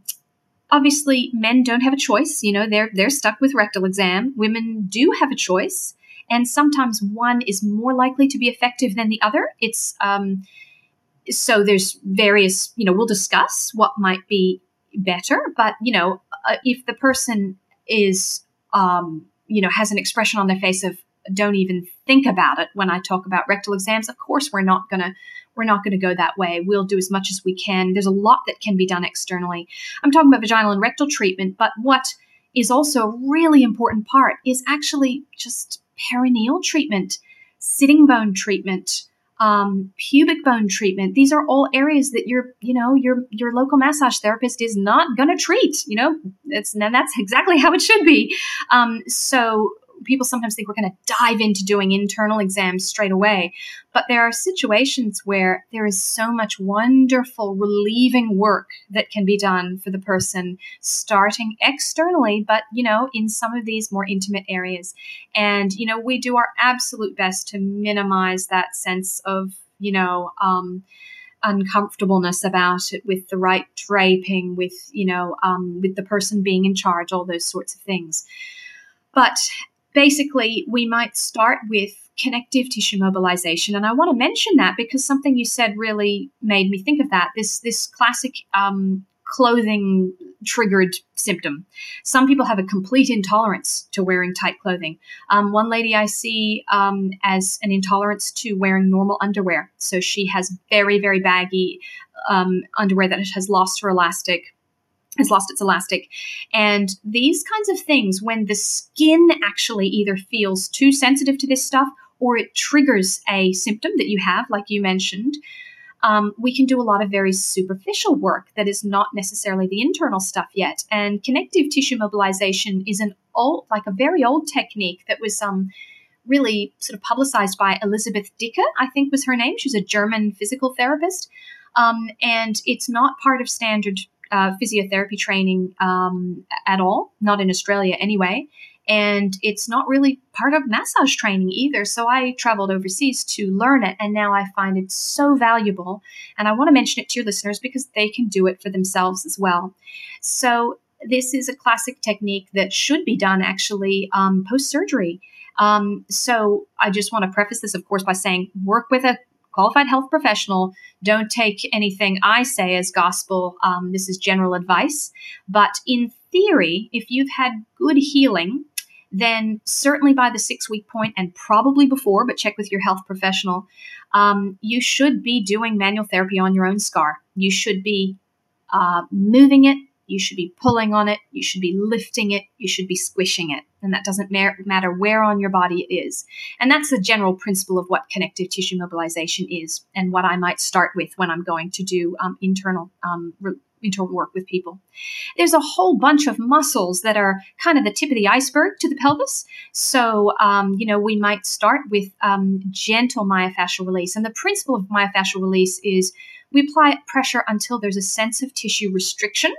obviously, men don't have a choice. You know, they're they're stuck with rectal exam. Women do have a choice and sometimes one is more likely to be effective than the other. It's um, so there's various, you know, we'll discuss what might be better, but you know, uh, if the person is, um, you know, has an expression on their face of don't even think about it when I talk about rectal exams, of course we're not gonna we're not going to go that way. We'll do as much as we can. There's a lot that can be done externally. I'm talking about vaginal and rectal treatment, but what is also a really important part is actually just perineal treatment, sitting bone treatment, um, pubic bone treatment. These are all areas that your, you know, your your local massage therapist is not going to treat. You know, it's and that's exactly how it should be. Um, so people sometimes think we're going to dive into doing internal exams straight away. But there are situations where there is so much wonderful relieving work that can be done for the person starting externally, but, you know, in some of these more intimate areas. And, you know, we do our absolute best to minimize that sense of, you know, um, uncomfortableness about it with the right draping with you know um, with the person being in charge all those sorts of things but basically, we might start with connective tissue mobilization. And I want to mention that because something you said really made me think of that. This this classic um, clothing triggered symptom. Some people have a complete intolerance to wearing tight clothing. Um, one lady I see um, as an intolerance to wearing normal underwear. So she has very, very baggy um, underwear that has lost her elastic has lost its elastic. And these kinds of things, when the skin actually either feels too sensitive to this stuff or it triggers a symptom that you have, like you mentioned, um, we can do a lot of very superficial work that is not necessarily the internal stuff yet. And connective tissue mobilization is an old, like a very old technique that was um, really sort of publicized by Elizabeth Dicke, I think was her name. She was a German physical therapist. Um, and it's not part of standard uh, physiotherapy training um, at all, not in Australia anyway. And it's not really part of massage training either. So I traveled overseas to learn it, and now I find it so valuable. And I want to mention it to your listeners because they can do it for themselves as well. So this is a classic technique that should be done actually um, post surgery. Um, so I just want to preface this, of course, by saying work with a qualified health professional. Don't take anything I say as gospel. Um, this is general advice. But in theory, if you've had good healing, then certainly by the six week point and probably before, but check with your health professional, um, you should be doing manual therapy on your own scar. You should be uh, moving it, you should be pulling on it, you should be lifting it, you should be squishing it. And that doesn't ma- matter where on your body it is. And that's the general principle of what connective tissue mobilization is and what I might start with when I'm going to do um, internal um, re- internal work with people. There's a whole bunch of muscles that are kind of the tip of the iceberg to the pelvis. So, um, you know, we might start with um, gentle myofascial release. And the principle of myofascial release is we apply pressure until there's a sense of tissue restriction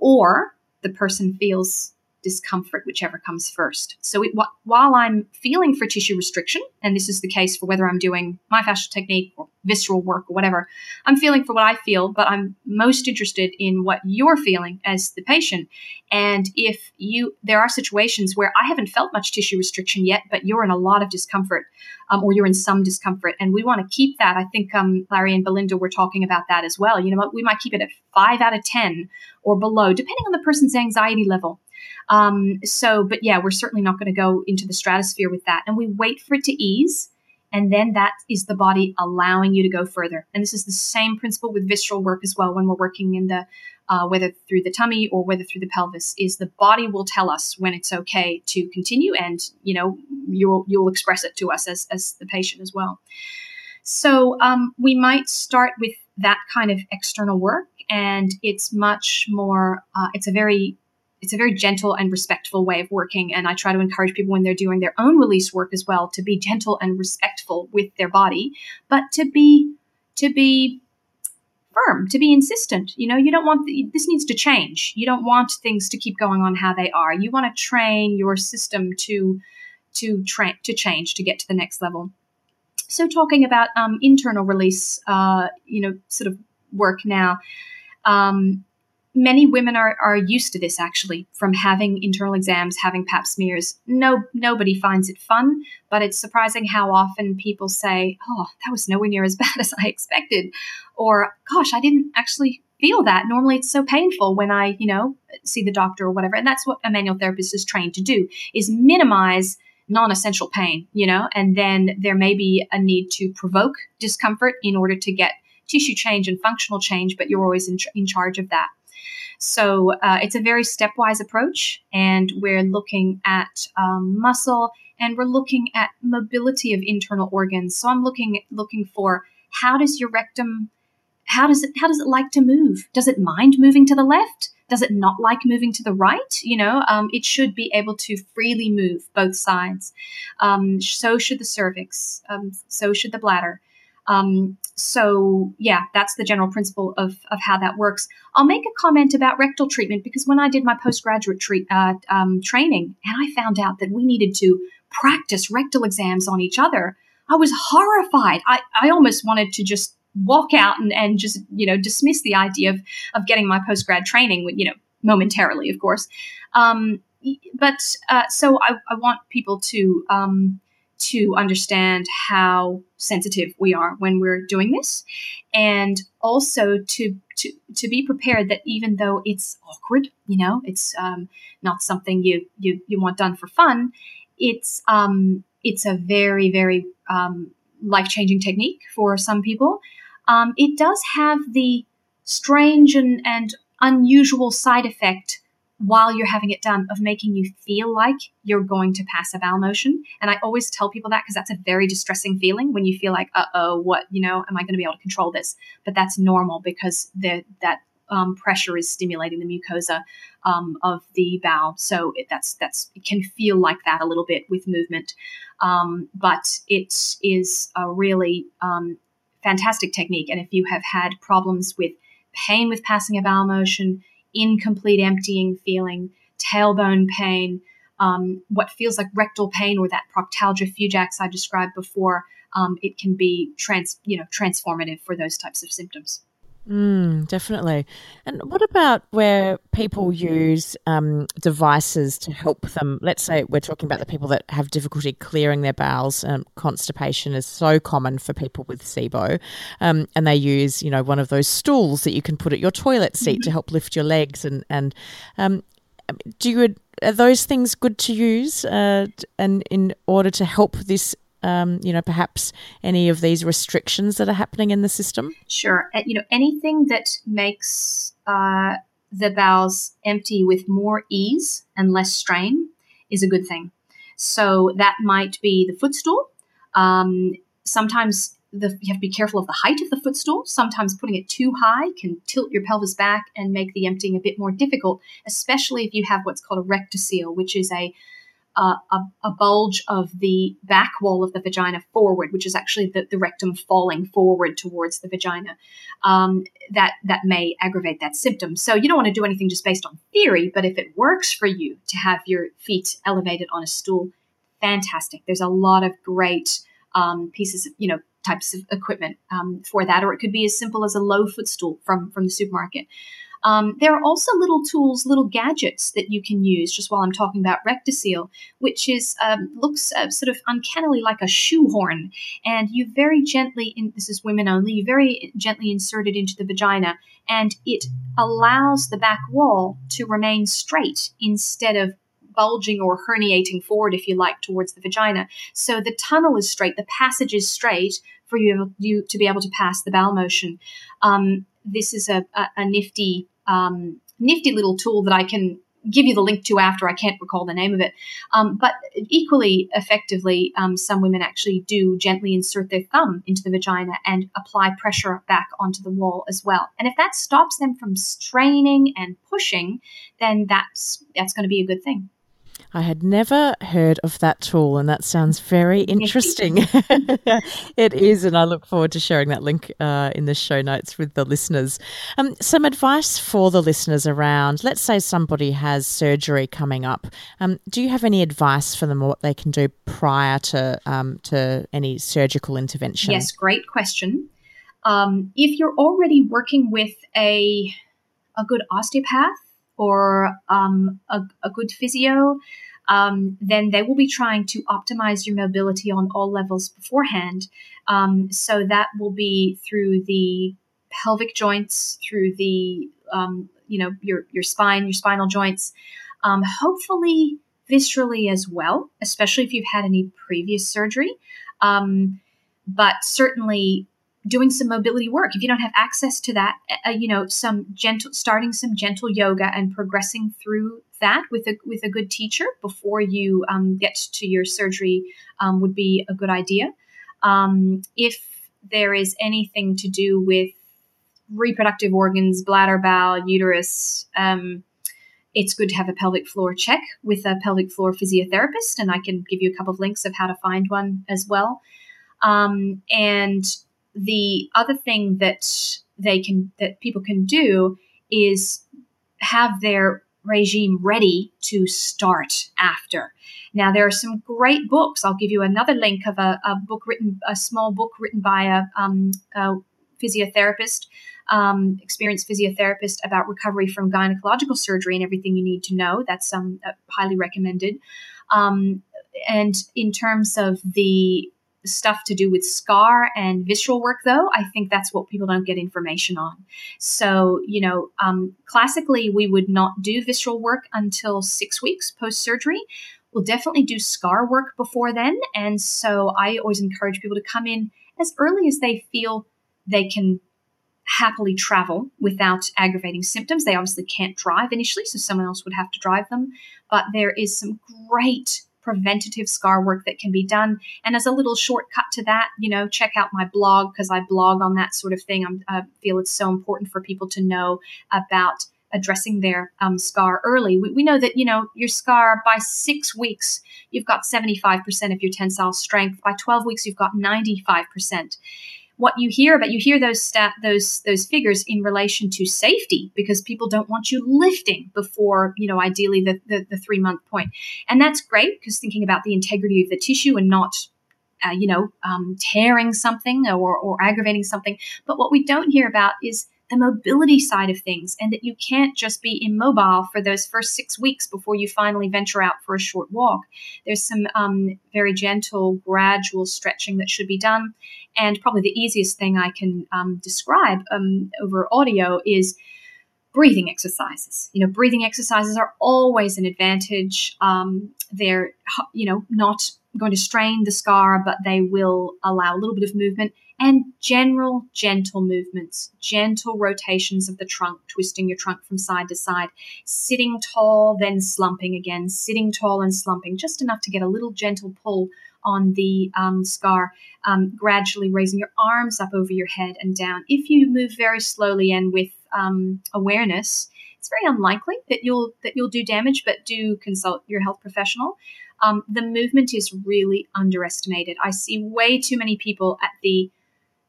or the person feels discomfort, whichever comes first. So it, while I'm feeling for tissue restriction, and this is the case for whether I'm doing my myofascial technique or visceral work or whatever, I'm feeling for what I feel, but I'm most interested in what you're feeling as the patient. And if you, there are situations where I haven't felt much tissue restriction yet, but you're in a lot of discomfort, um, or you're in some discomfort, and we want to keep that. I think um, Larry and Belinda were talking about that as well. You know, we might keep it at five out of ten or below, depending on the person's anxiety level. Um, so, but yeah, we're certainly not going to go into the stratosphere with that. And we wait for it to ease. And then that is the body allowing you to go further. And this is the same principle with visceral work as well when we're working in the uh, whether through the tummy or whether through the pelvis, is the body will tell us when it's okay to continue, and you know you'll you'll express it to us as as the patient as well. So um, we might start with that kind of external work, and it's much more. Uh, it's a very it's a very gentle and respectful way of working and i try to encourage people when they're doing their own release work as well to be gentle and respectful with their body but to be to be firm, to be insistent. You know, you don't want the, this needs to change. You don't want things to keep going on how they are. You want to train your system to to train to change to get to the next level. So, talking about um, internal release, uh, you know, sort of work now. Um, many women are, are used to this actually from having internal exams having pap smears. No nobody finds it fun but it's surprising how often people say oh that was nowhere near as bad as i expected or gosh i didn't actually feel that. Normally it's so painful when i you know see the doctor or whatever and that's what a manual therapist is trained to do is minimize non-essential pain you know and then there may be a need to provoke discomfort in order to get tissue change and functional change but you're always in, in charge of that so uh, it's a very stepwise approach, and we're looking at um, muscle and we're looking at mobility of internal organs. So I'm looking looking for how does your rectum how does it how does it like to move? Does it mind moving to the left? Does it not like moving to the right? You know, um, it should be able to freely move both sides. Um, so should the cervix. Um, so should the bladder. Um, so yeah, that's the general principle of, of how that works. I'll make a comment about rectal treatment because when I did my postgraduate treat, uh, um, training and I found out that we needed to practice rectal exams on each other, I was horrified. I, I almost wanted to just walk out and, and just, you know, dismiss the idea of, of getting my postgrad training, you know, momentarily, of course. Um, but uh, so I, I, want people to um, to understand how sensitive we are when we're doing this. And also to to to be prepared that even though it's awkward you know it's um, not something you you you want done for fun it's um it's a very very um, life-changing technique for some people. Um, it does have the strange and, and unusual side effect while you're having it done of making you feel like you're going to pass a bowel motion. And I always tell people that because that's a very distressing feeling when you feel like, uh oh, what, you know, am I going to be able to control this? But that's normal because the, that um, pressure is stimulating the mucosa um, of the bowel. So it, that's that's it can feel like that a little bit with movement, um, but it is a really um, fantastic technique. And if you have had problems with pain with passing a bowel motion, incomplete emptying feeling, tailbone pain, um, what feels like rectal pain or that proctalgia fugax I described before, um, it can be trans, you know, transformative for those types of symptoms. Mm, definitely. And what about where people use um, devices to help them? Let's say we're talking about the people that have difficulty clearing their bowels. Um, constipation is so common for people with SIBO, um, and they use you know one of those stools that you can put at your toilet seat mm-hmm. to help lift your legs. And and um, do you are those things good to use? Uh, and in order to help this um, you know, perhaps any of these restrictions that are happening in the system? Sure. You know, anything that makes uh, the bowels empty with more ease and less strain is a good thing. So that might be the footstool. Um, sometimes the, you have to be careful of the height of the footstool. Sometimes putting it too high can tilt your pelvis back and make the emptying a bit more difficult, especially if you have what's called a rectocele, which is a a, a, bulge of the back wall of the vagina forward, which is actually the, the rectum falling forward towards the vagina, um, that that may aggravate that symptom. So you don't want to do anything just based on theory, but if it works for you to have your feet elevated on a stool, fantastic. There's a lot of great um, pieces, of, you know, types of equipment um, for that, or it could be as simple as a low footstool from from the supermarket. Um, there are also little tools, little gadgets that you can use just while I'm talking about Rectocele, which is um, looks uh, sort of uncannily like a shoehorn, and you very gently, in, this is women only, you very gently insert it into the vagina, and it allows the back wall to remain straight instead of bulging or herniating forward, if you like, towards the vagina. So the tunnel is straight, the passage is straight for you, you to be able to pass the bowel motion. Um, this is a, a, a nifty, um, nifty little tool that I can give you the link to after. I can't recall the name of it. Um, but equally effectively, um, some women actually do gently insert their thumb into the vagina and apply pressure back onto the wall as well. And if that stops them from straining and pushing, then that's that's going to be a good thing. I had never heard of that tool, and that sounds very interesting. it is, and I look forward to sharing that link uh, in the show notes with the listeners. Um, some advice for the listeners around, let's say somebody has surgery coming up. Um, do you have any advice for them what they can do prior to um, to any surgical intervention? Yes, great question. Um, if you're already working with a a good osteopath or um, a, a, good physio, um, then they will be trying to optimize your mobility on all levels beforehand. Um, so that will be through the pelvic joints, through the um, you know your your spine, your spinal joints, um, hopefully viscerally as well, especially if you've had any previous surgery. Um, but certainly doing some mobility work. If you don't have access to that uh, you know some gentle starting some gentle yoga and progressing through that with a with a good teacher before you um, get to your surgery um, would be a good idea. Um, if there is anything to do with reproductive organs bladder bowel uterus um, it's good to have a pelvic floor check with a pelvic floor physiotherapist and i can give you a couple of links of how to find one as well. Um, and the other thing that they can that people can do is have their regime ready to start after. Now there are some great books. I'll give you another link of a, a book written, a small book written by a, um, a physiotherapist, um, experienced physiotherapist about recovery from gynecological surgery and everything you need to know. That's um, highly recommended. Um, and in terms of the stuff to do with scar and visceral work though i think that's what people don't get information on. So you know um, classically we would not do visceral work until six weeks post surgery we'll definitely do scar work before then and so i always encourage people to come in as early as they feel they can happily travel without aggravating symptoms. They obviously can't drive initially so someone else would have to drive them but there is some great preventative scar work that can be done. And as a little shortcut to that, you know, check out my blog because I blog on that sort of thing. I'm, i feel it's so important for people to know about addressing their um, scar early. We, we, know that, you know, your scar by six weeks, you've got 75% of your tensile strength. By 12 weeks, you've got 95% what you hear but you hear those stat those those figures in relation to safety because people don't want you lifting before you know ideally the the, the three month point and that's great because thinking about the integrity of the tissue and not uh, you know um, tearing something or, or aggravating something but what we don't hear about is the mobility side of things and that you can't just be immobile for those first six weeks before you finally venture out for a short walk. There's some um, very gentle, gradual stretching that should be done. And probably the easiest thing I can um, describe um, over audio is breathing exercises. You know, breathing exercises are always an advantage. Um, they're, you know, not going to strain the scar, but they will allow a little bit of movement and general gentle movements, gentle rotations of the trunk, twisting your trunk from side to side, sitting tall, then slumping again, sitting tall and slumping, just enough to get a little gentle pull on the um, scar, um, gradually raising your arms up over your head and down. If you move very slowly and with um, awareness, it's very unlikely that you'll that you'll do damage, but do consult your health professional. Um, the movement is really underestimated. I see way too many people at the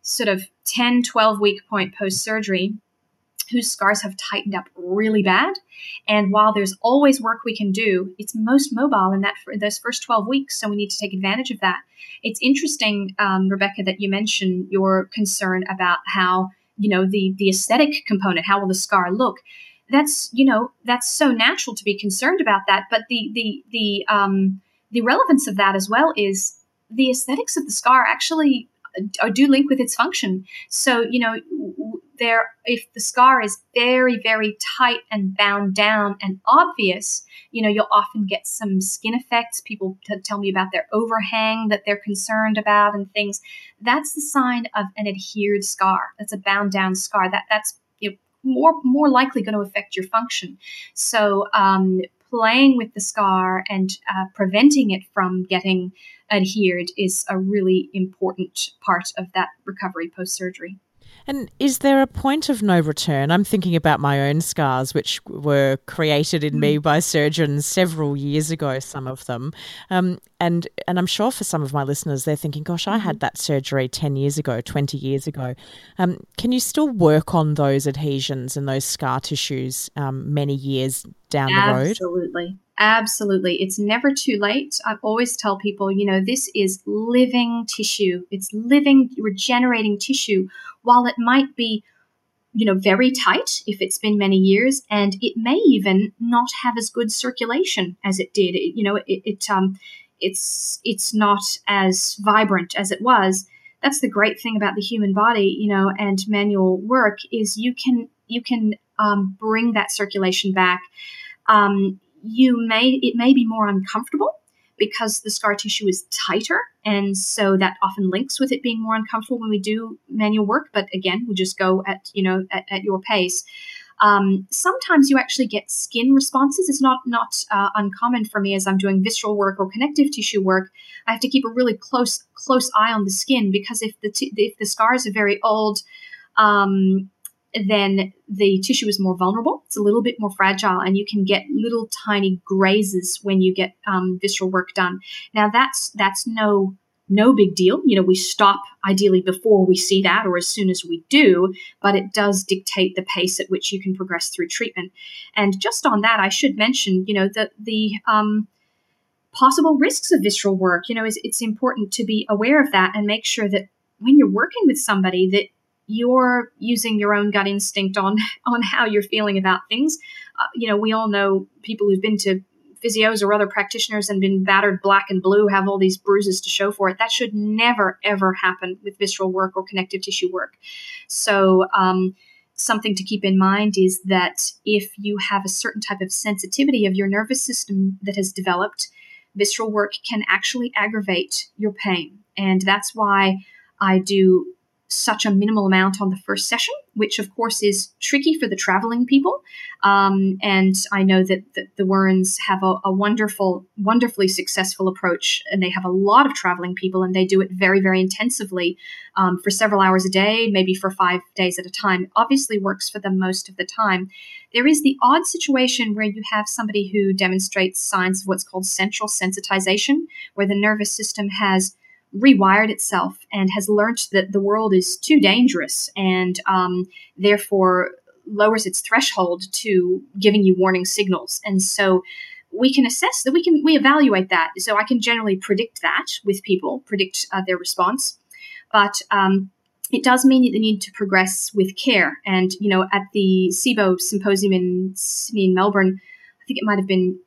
sort of 10, 12 week point post surgery whose scars have tightened up really bad. And while there's always work we can do, it's most mobile in that for those first 12 weeks. So we need to take advantage of that. It's interesting, um, Rebecca, that you mentioned your concern about how, you know, the, the aesthetic component, how will the scar look? That's, you know, that's so natural to be concerned about that. But the, the, the, um, the relevance of that as well is the aesthetics of the scar actually do link with its function. So, you know, there, if the scar is very, very tight and bound down and obvious, you know, you'll often get some skin effects. People t- tell me about their overhang that they're concerned about and things. That's the sign of an adhered scar. That's a bound down scar. That that's you know, more more likely going to affect your function. So, um, playing with the scar and uh, preventing it from getting adhered is a really important part of that recovery post surgery. And is there a point of no return? I'm thinking about my own scars, which were created in mm. me by surgeons several years ago, some of them. Um, and, and I'm sure for some of my listeners, they're thinking, gosh, I had mm-hmm. that surgery 10 years ago, 20 years ago. Um, can you still work on those adhesions and those scar tissues um, many years down Absolutely. the road? Absolutely. Absolutely. It's never too late. I always tell people, you know, this is living tissue. It's living, regenerating tissue. While it might be, you know, very tight if it's been many years, and it may even not have as good circulation as it did. It, you know, it, it um, it's it's not as vibrant as it was. That's the great thing about the human body, you know, and manual work is you can you can um, bring that circulation back. Um, you may it may be more uncomfortable because the scar tissue is tighter and so that often links with it being more uncomfortable when we do manual work but again we just go at you know at, at your pace um, sometimes you actually get skin responses it's not not uh, uncommon for me as i'm doing visceral work or connective tissue work i have to keep a really close close eye on the skin because if the t- if the scars are very old um, then the tissue is more vulnerable. It's a little bit more fragile, and you can get little tiny grazes when you get um, visceral work done. Now that's that's no no big deal. You know, we stop ideally before we see that or as soon as we do, but it does dictate the pace at which you can progress through treatment. And just on that, I should mention, you know, that the um, possible risks of visceral work. You know, is it's important to be aware of that and make sure that when you're working with somebody that you're using your own gut instinct on on how you're feeling about things. Uh, you know, we all know people who've been to physios or other practitioners and been battered black and blue have all these bruises to show for it. That should never ever happen with visceral work or connective tissue work. So. Um, something to keep in mind is that if you have a certain type of sensitivity of your nervous system that has developed, visceral work can actually aggravate your pain. And that's why I do such a minimal amount on the first session, which of course is tricky for the traveling people. Um, and I know that, that the Wurns have a, a, wonderful, wonderfully successful approach, and they have a lot of traveling people, and they do it very, very intensively um, for several hours a day, maybe for five days at a time. Obviously works for them most of the time. There is the odd situation where you have somebody who demonstrates signs of what's called central sensitization, where the nervous system has rewired itself and has learned that the world is too dangerous and um, therefore lowers its threshold to giving you warning signals. And so we can assess that we can we evaluate that. So I can generally predict that with people, predict uh, their response, but um, it does mean that they need to progress with care. And you know, at the SIBO symposium in Sydney Melbourne, I think it might have been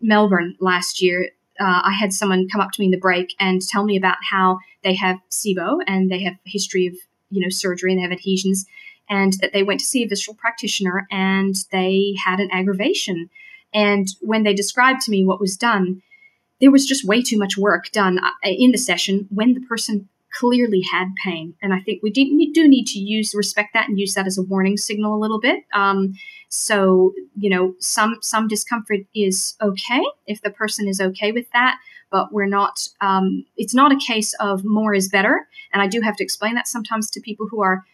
Melbourne last year uh, I had someone come up to me in the break and tell me about how they have SIBO and they have a history of you know surgery and they have adhesions, and that they went to see a visceral practitioner and they had an aggravation. And when they described to me what was done, there was just way too much work done uh, in the session when the person clearly had pain. And I think we do need to use respect that and use that as a warning signal a little bit. Um, so you know, some some discomfort is okay if the person is okay with that, but we're not. Um, it's not a case of more is better. And I do have to explain that sometimes to people who are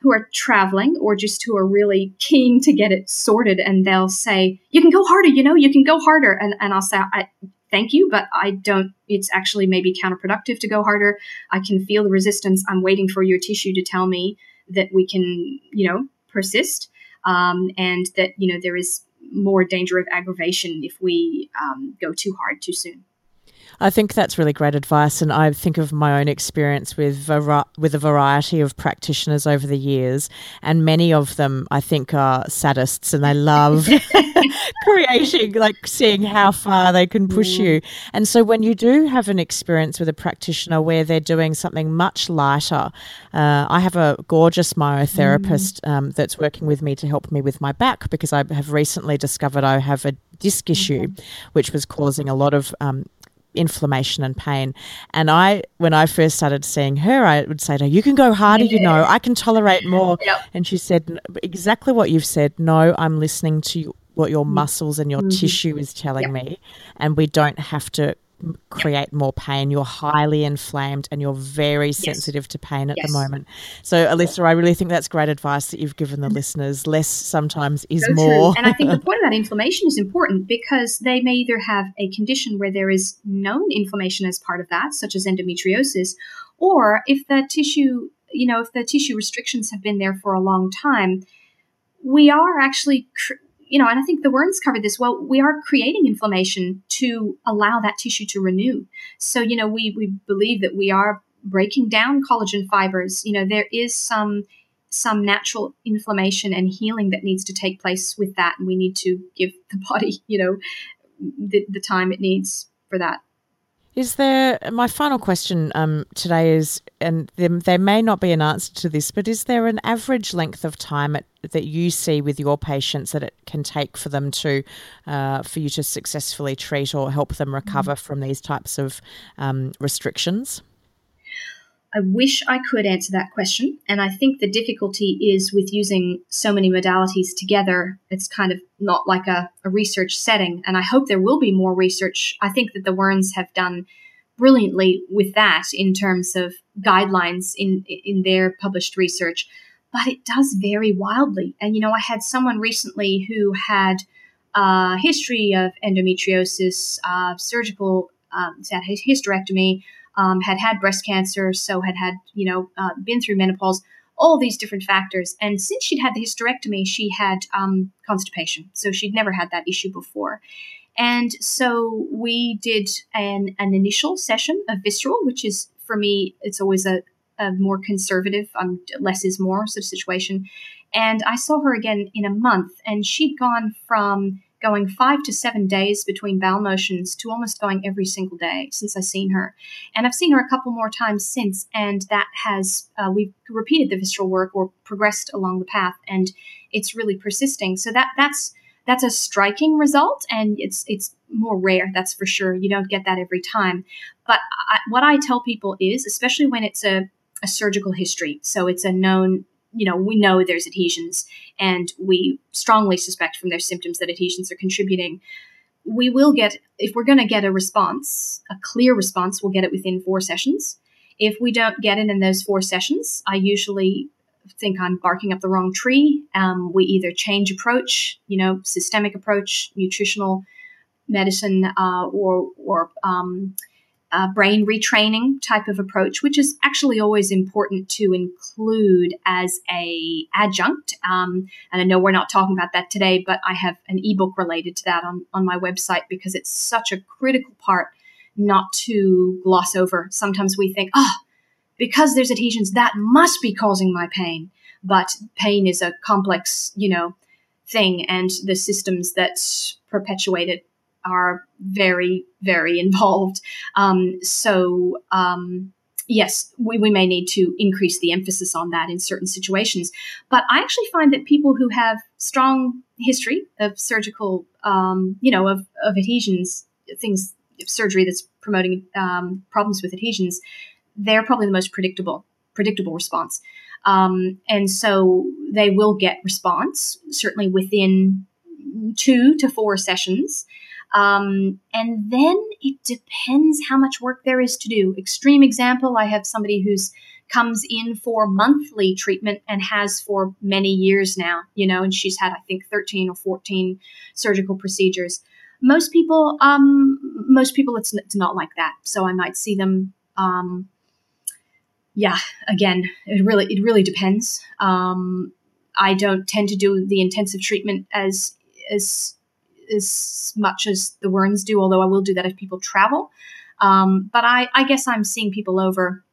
who are traveling or just who are really keen to get it sorted and they'll say you can go harder you know you can go harder and, and i'll say I, thank you, but I don't, it's actually maybe counterproductive to go harder. I can feel the resistance. I'm waiting for your tissue to tell me that we can, you know, persist um, and that, you know, there is more danger of aggravation if we um, go too hard too soon. I think that's really great advice, and I think of my own experience with with a variety of practitioners over the years, and many of them I think are sadists, and they love creating, like seeing how far they can push mm. you. And so, when you do have an experience with a practitioner where they're doing something much lighter, uh, I have a gorgeous myotherapist mm. um, that's working with me to help me with my back because I have recently discovered I have a disc issue, which was causing a lot of um, inflammation and pain. And I, when I first started seeing her, I would say to her, "You can go harder, yeah. you know. I can tolerate more." Yep. And she said exactly what you've said. No, I'm listening to what your mm. muscles and your mm-hmm. tissue is telling yep. me, and we don't have to create more pain. You're highly inflamed and you're very yes. sensitive to pain at yes. the moment. So, Alyssa, I really think that's great advice that you've given the mm. listeners. Less sometimes is so more. and I think the point about inflammation is important because they may either have a condition where there is known inflammation as part of that, such as endometriosis, or if the tissue, you know, if the tissue restrictions have been there for a long time, we are actually cr- you know, and I think the Wurns covered this well. We are creating inflammation to allow that tissue to renew. So, you know, we we believe that we are breaking down collagen fibers. You know, there is some some natural inflammation and healing that needs to take place with that, and we need to give the body, you know, the, the time it needs for that. Is there my final question um, today is, and there, there, may not be an answer to this, but is there an average length of time at, that you see with your patients that it can take for them to, uh, for you to successfully treat or help them recover mm-hmm. from these types of um, restrictions? I wish I could answer that question. And I think the difficulty is with using so many modalities together. It's kind of not like a, a, research setting. And I hope there will be more research. I think that the Wurns have done brilliantly with that in terms of guidelines in, in their published research. But it does vary wildly. And, you know, I had someone recently who had a history of endometriosis, uh, surgical, um, hysterectomy um, had had breast cancer, so had had, you know, uh, been through menopause, all these different factors. And since she'd had the hysterectomy, she had um, constipation. So she'd never had that issue before. And so we did an, an initial session of visceral, which is for me, it's always a, a more conservative, um, less is more sort of situation. And I saw her again in a month, and she'd gone from going five to seven days between bowel motions to almost going every single day since I've seen her. And I've seen her a couple more times since, and that has, uh, we've repeated the visceral work or progressed along the path, and it's really persisting. So that that's that's a striking result, and it's it's more rare, that's for sure. You don't get that every time. But I, what I tell people is, especially when it's a, a surgical history, so it's a known you know, we know there's adhesions and we strongly suspect from their symptoms that adhesions are contributing. We will get, if we're going to get a response, a clear response, we'll get it within four sessions. If we don't get it in those four sessions, I usually think I'm barking up the wrong tree. Um, we either change approach, you know, systemic approach, nutritional medicine, uh, or or um, uh, brain retraining type of approach, which is actually always important to include as a adjunct. Um, and I know we're not talking about that today, but I have an ebook related to that on, on my website because it's such a critical part not to gloss over. Sometimes we think, oh, because there's adhesions, that must be causing my pain. But pain is a complex, you know, thing, and the systems that perpetuate it are very, very involved. Um, so, um, yes, we, we may need to increase the emphasis on that in certain situations. But I actually find that people who have strong history of surgical, um, you know, of, of adhesions, things, surgery that's promoting um, problems with adhesions, they're probably the most predictable, predictable response. Um, and so they will get response certainly within two to four sessions. Um, and then it depends how much work there is to do. Extreme example I have somebody who's comes in for monthly treatment and has for many years now, you know, and she's had, I think, 13 or 14 surgical procedures. Most people, um, most people, it's, it's not like that. So I might see them, um, yeah, again, it really, it really depends. Um, I don't tend to do the intensive treatment as, as as much as the Wurns do, although I will do that if people travel. Um, but I, I guess I'm seeing people over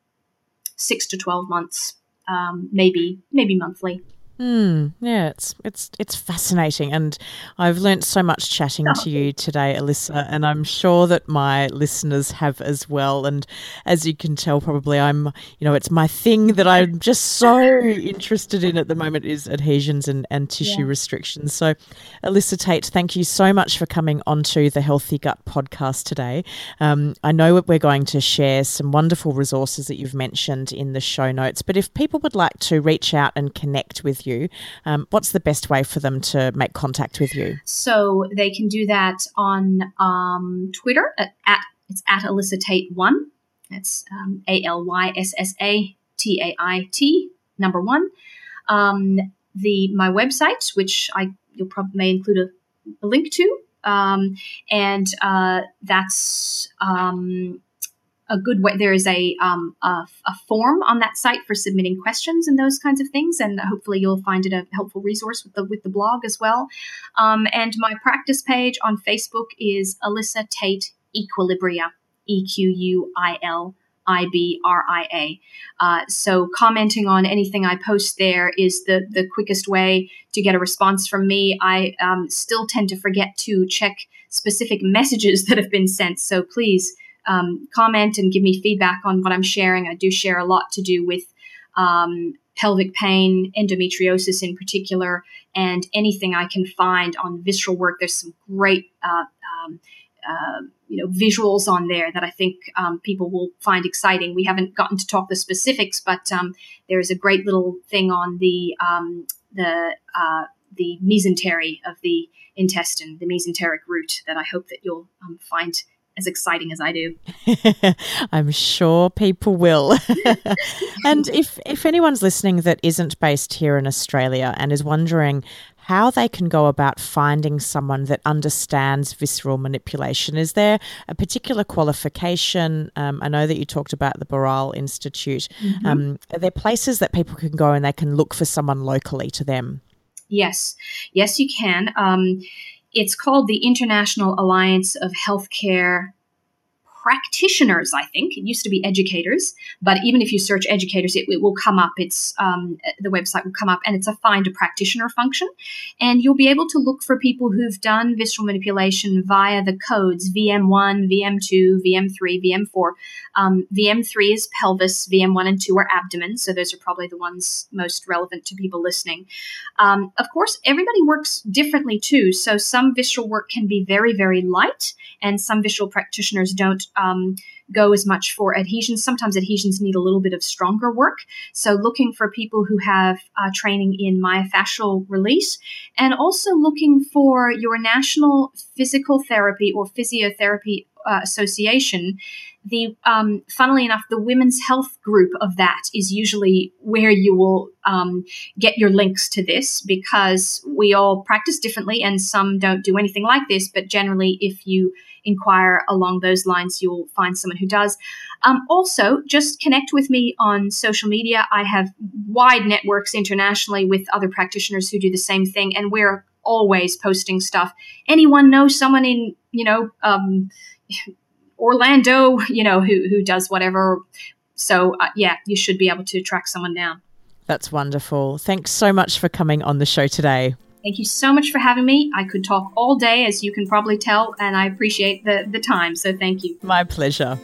six to 12 months, um, maybe, maybe monthly. Hmm. yeah, it's it's it's fascinating, and I've learnt so much chatting to you today, Alyssa, and I'm sure that my listeners have as well. And as you can tell, probably I'm, you know, it's my thing that I'm just so interested in at the moment is adhesions and, and tissue yeah. restrictions. So, Alyssa Tait, thank you so much for coming onto the Healthy Gut podcast today. Um, I know we're going to share some wonderful resources that you've mentioned in the show notes, but if people would like to reach out and connect with you, um, what's the best way for them to make contact with you? So they can do that on um, Twitter at, at, it's at Alyssa Tait one. It's um, A L Y S S A T A I T number one. Um, the my website, which I you'll probably may include a, a link to, um, and uh, that's um, a good way. There is a, um, a, a form on that site for submitting questions and those kinds of things, and hopefully you'll find it a helpful resource with the with the blog as well. Um, and my practice page on Facebook is Alyssa Tait Equilibria, E Q U I L I B R I A. Uh, so commenting on anything I post there is the the quickest way to get a response from me. I um, still tend to forget to check specific messages that have been sent, so please um, comment and give me feedback on what I'm sharing. I do share a lot to do with um, pelvic pain, endometriosis in particular, and anything I can find on visceral work. There's some great. Uh, um, uh, you know visuals on there that I think um, people will find exciting. We haven't gotten to talk the specifics, but um, there is a great little thing on the um, the uh, the mesentery of the intestine, the mesenteric root, that I hope that you'll um, find as exciting as I do. I'm sure people will. and if if anyone's listening that isn't based here in Australia and is wondering how they can go about finding someone that understands visceral manipulation. Is there a particular qualification? Um, I know that you talked about the Barral Institute. Mm-hmm. Um, are there places that people can go and they can look for someone locally to them? Yes, yes, you can. Um, it's called the International Alliance of Healthcare practitioners, I think. It used to be educators, but even if you search educators, it, it will come up. It's um, the website will come up, and it's a find a practitioner function, and you'll be able to look for people who've done visceral manipulation via the codes VM1, VM2, VM3, VM4. Um, VM3 is pelvis, VM1 and 2 are abdomen, so those are probably the ones most relevant to people listening. Um, of course, everybody works differently too, so some visceral work can be very, very light, and some visceral practitioners don't um, go as much for adhesions. Sometimes adhesions need a little bit of stronger work. So, looking for people who have uh, training in myofascial release and also looking for your National Physical Therapy or Physiotherapy uh, Association the um, funnily enough the women's health group of that is usually where you will um, get your links to this because we all practice differently and some don't do anything like this but generally if you inquire along those lines, you'll find someone who does. Um, also, just connect with me on social media. I have wide networks internationally with other practitioners who do the same thing, and we're always posting stuff. Anyone know someone in, you know, um, Orlando, you know, who, who does whatever. So, uh, yeah, you should be able to track someone down. That's wonderful. Thanks so much for coming on the show today. Thank you so much for having me. I could talk all day, as you can probably tell, and I appreciate the, the time. So thank you. My pleasure.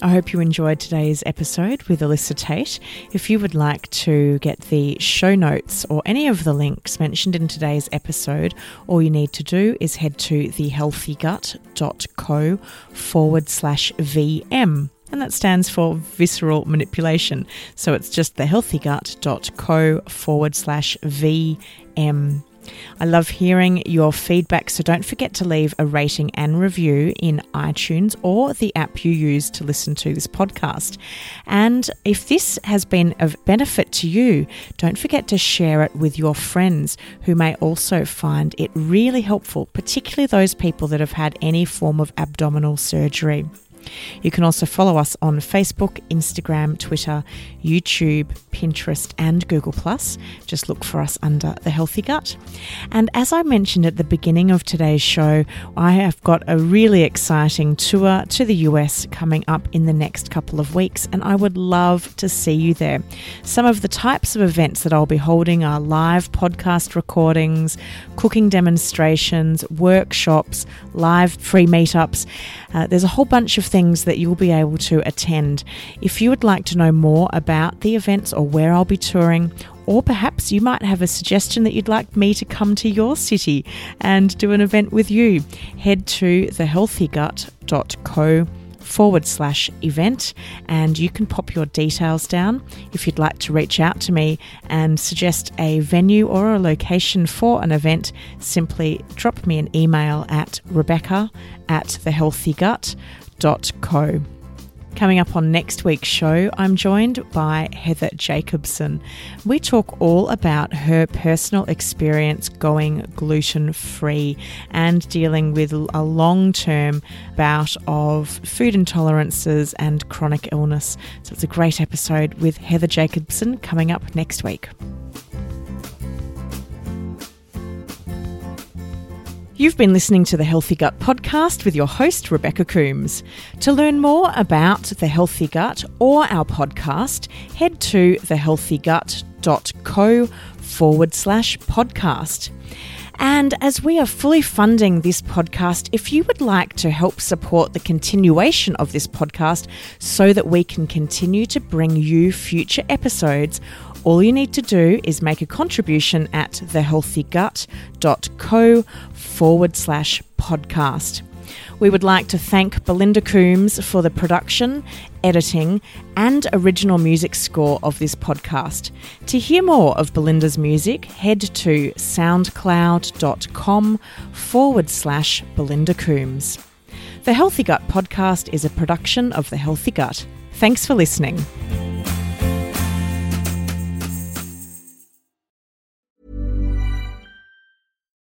I hope you enjoyed today's episode with Alyssa Tait. If you would like to get the show notes or any of the links mentioned in today's episode, all you need to do is head to thehealthygut.co forward slash VM and that stands for visceral manipulation. So it's just thehealthygut.co forward slash VM. I love hearing your feedback, so don't forget to leave a rating and review in iTunes or the app you use to listen to this podcast. And if this has been of benefit to you, don't forget to share it with your friends who may also find it really helpful, particularly those people that have had any form of abdominal surgery. You can also follow us on Facebook, Instagram, Twitter, YouTube, Pinterest, and Google. Just look for us under The Healthy Gut. And as I mentioned at the beginning of today's show, I have got a really exciting tour to the US coming up in the next couple of weeks, and I would love to see you there. Some of the types of events that I'll be holding are live podcast recordings, cooking demonstrations, workshops, live free meetups. Uh, there's a whole bunch of things that you'll be able to attend. If you would like to know more about the events or where I'll be touring, or perhaps you might have a suggestion that you'd like me to come to your city and do an event with you. Head to thehealthygut.co forward slash event and you can pop your details down if you'd like to reach out to me and suggest a venue or a location for an event simply drop me an email at rebecca at thehealthygut.co Coming up on next week's show, I'm joined by Heather Jacobson. We talk all about her personal experience going gluten free and dealing with a long term bout of food intolerances and chronic illness. So it's a great episode with Heather Jacobson coming up next week. You've been listening to the Healthy Gut podcast with your host, Rebecca Coombes. To learn more about the Healthy Gut or our podcast, head to thehealthygut.co forward slash podcast. And as we are fully funding this podcast, if you would like to help support the continuation of this podcast so that we can continue to bring you future episodes, all you need to do is make a contribution at thehealthygut.co forward slash podcast. We would like to thank Belinda Coombs for the production, editing, and original music score of this podcast. To hear more of Belinda's music, head to soundcloud.com forward slash Belinda Coombs. The Healthy Gut podcast is a production of The Healthy Gut. Thanks for listening.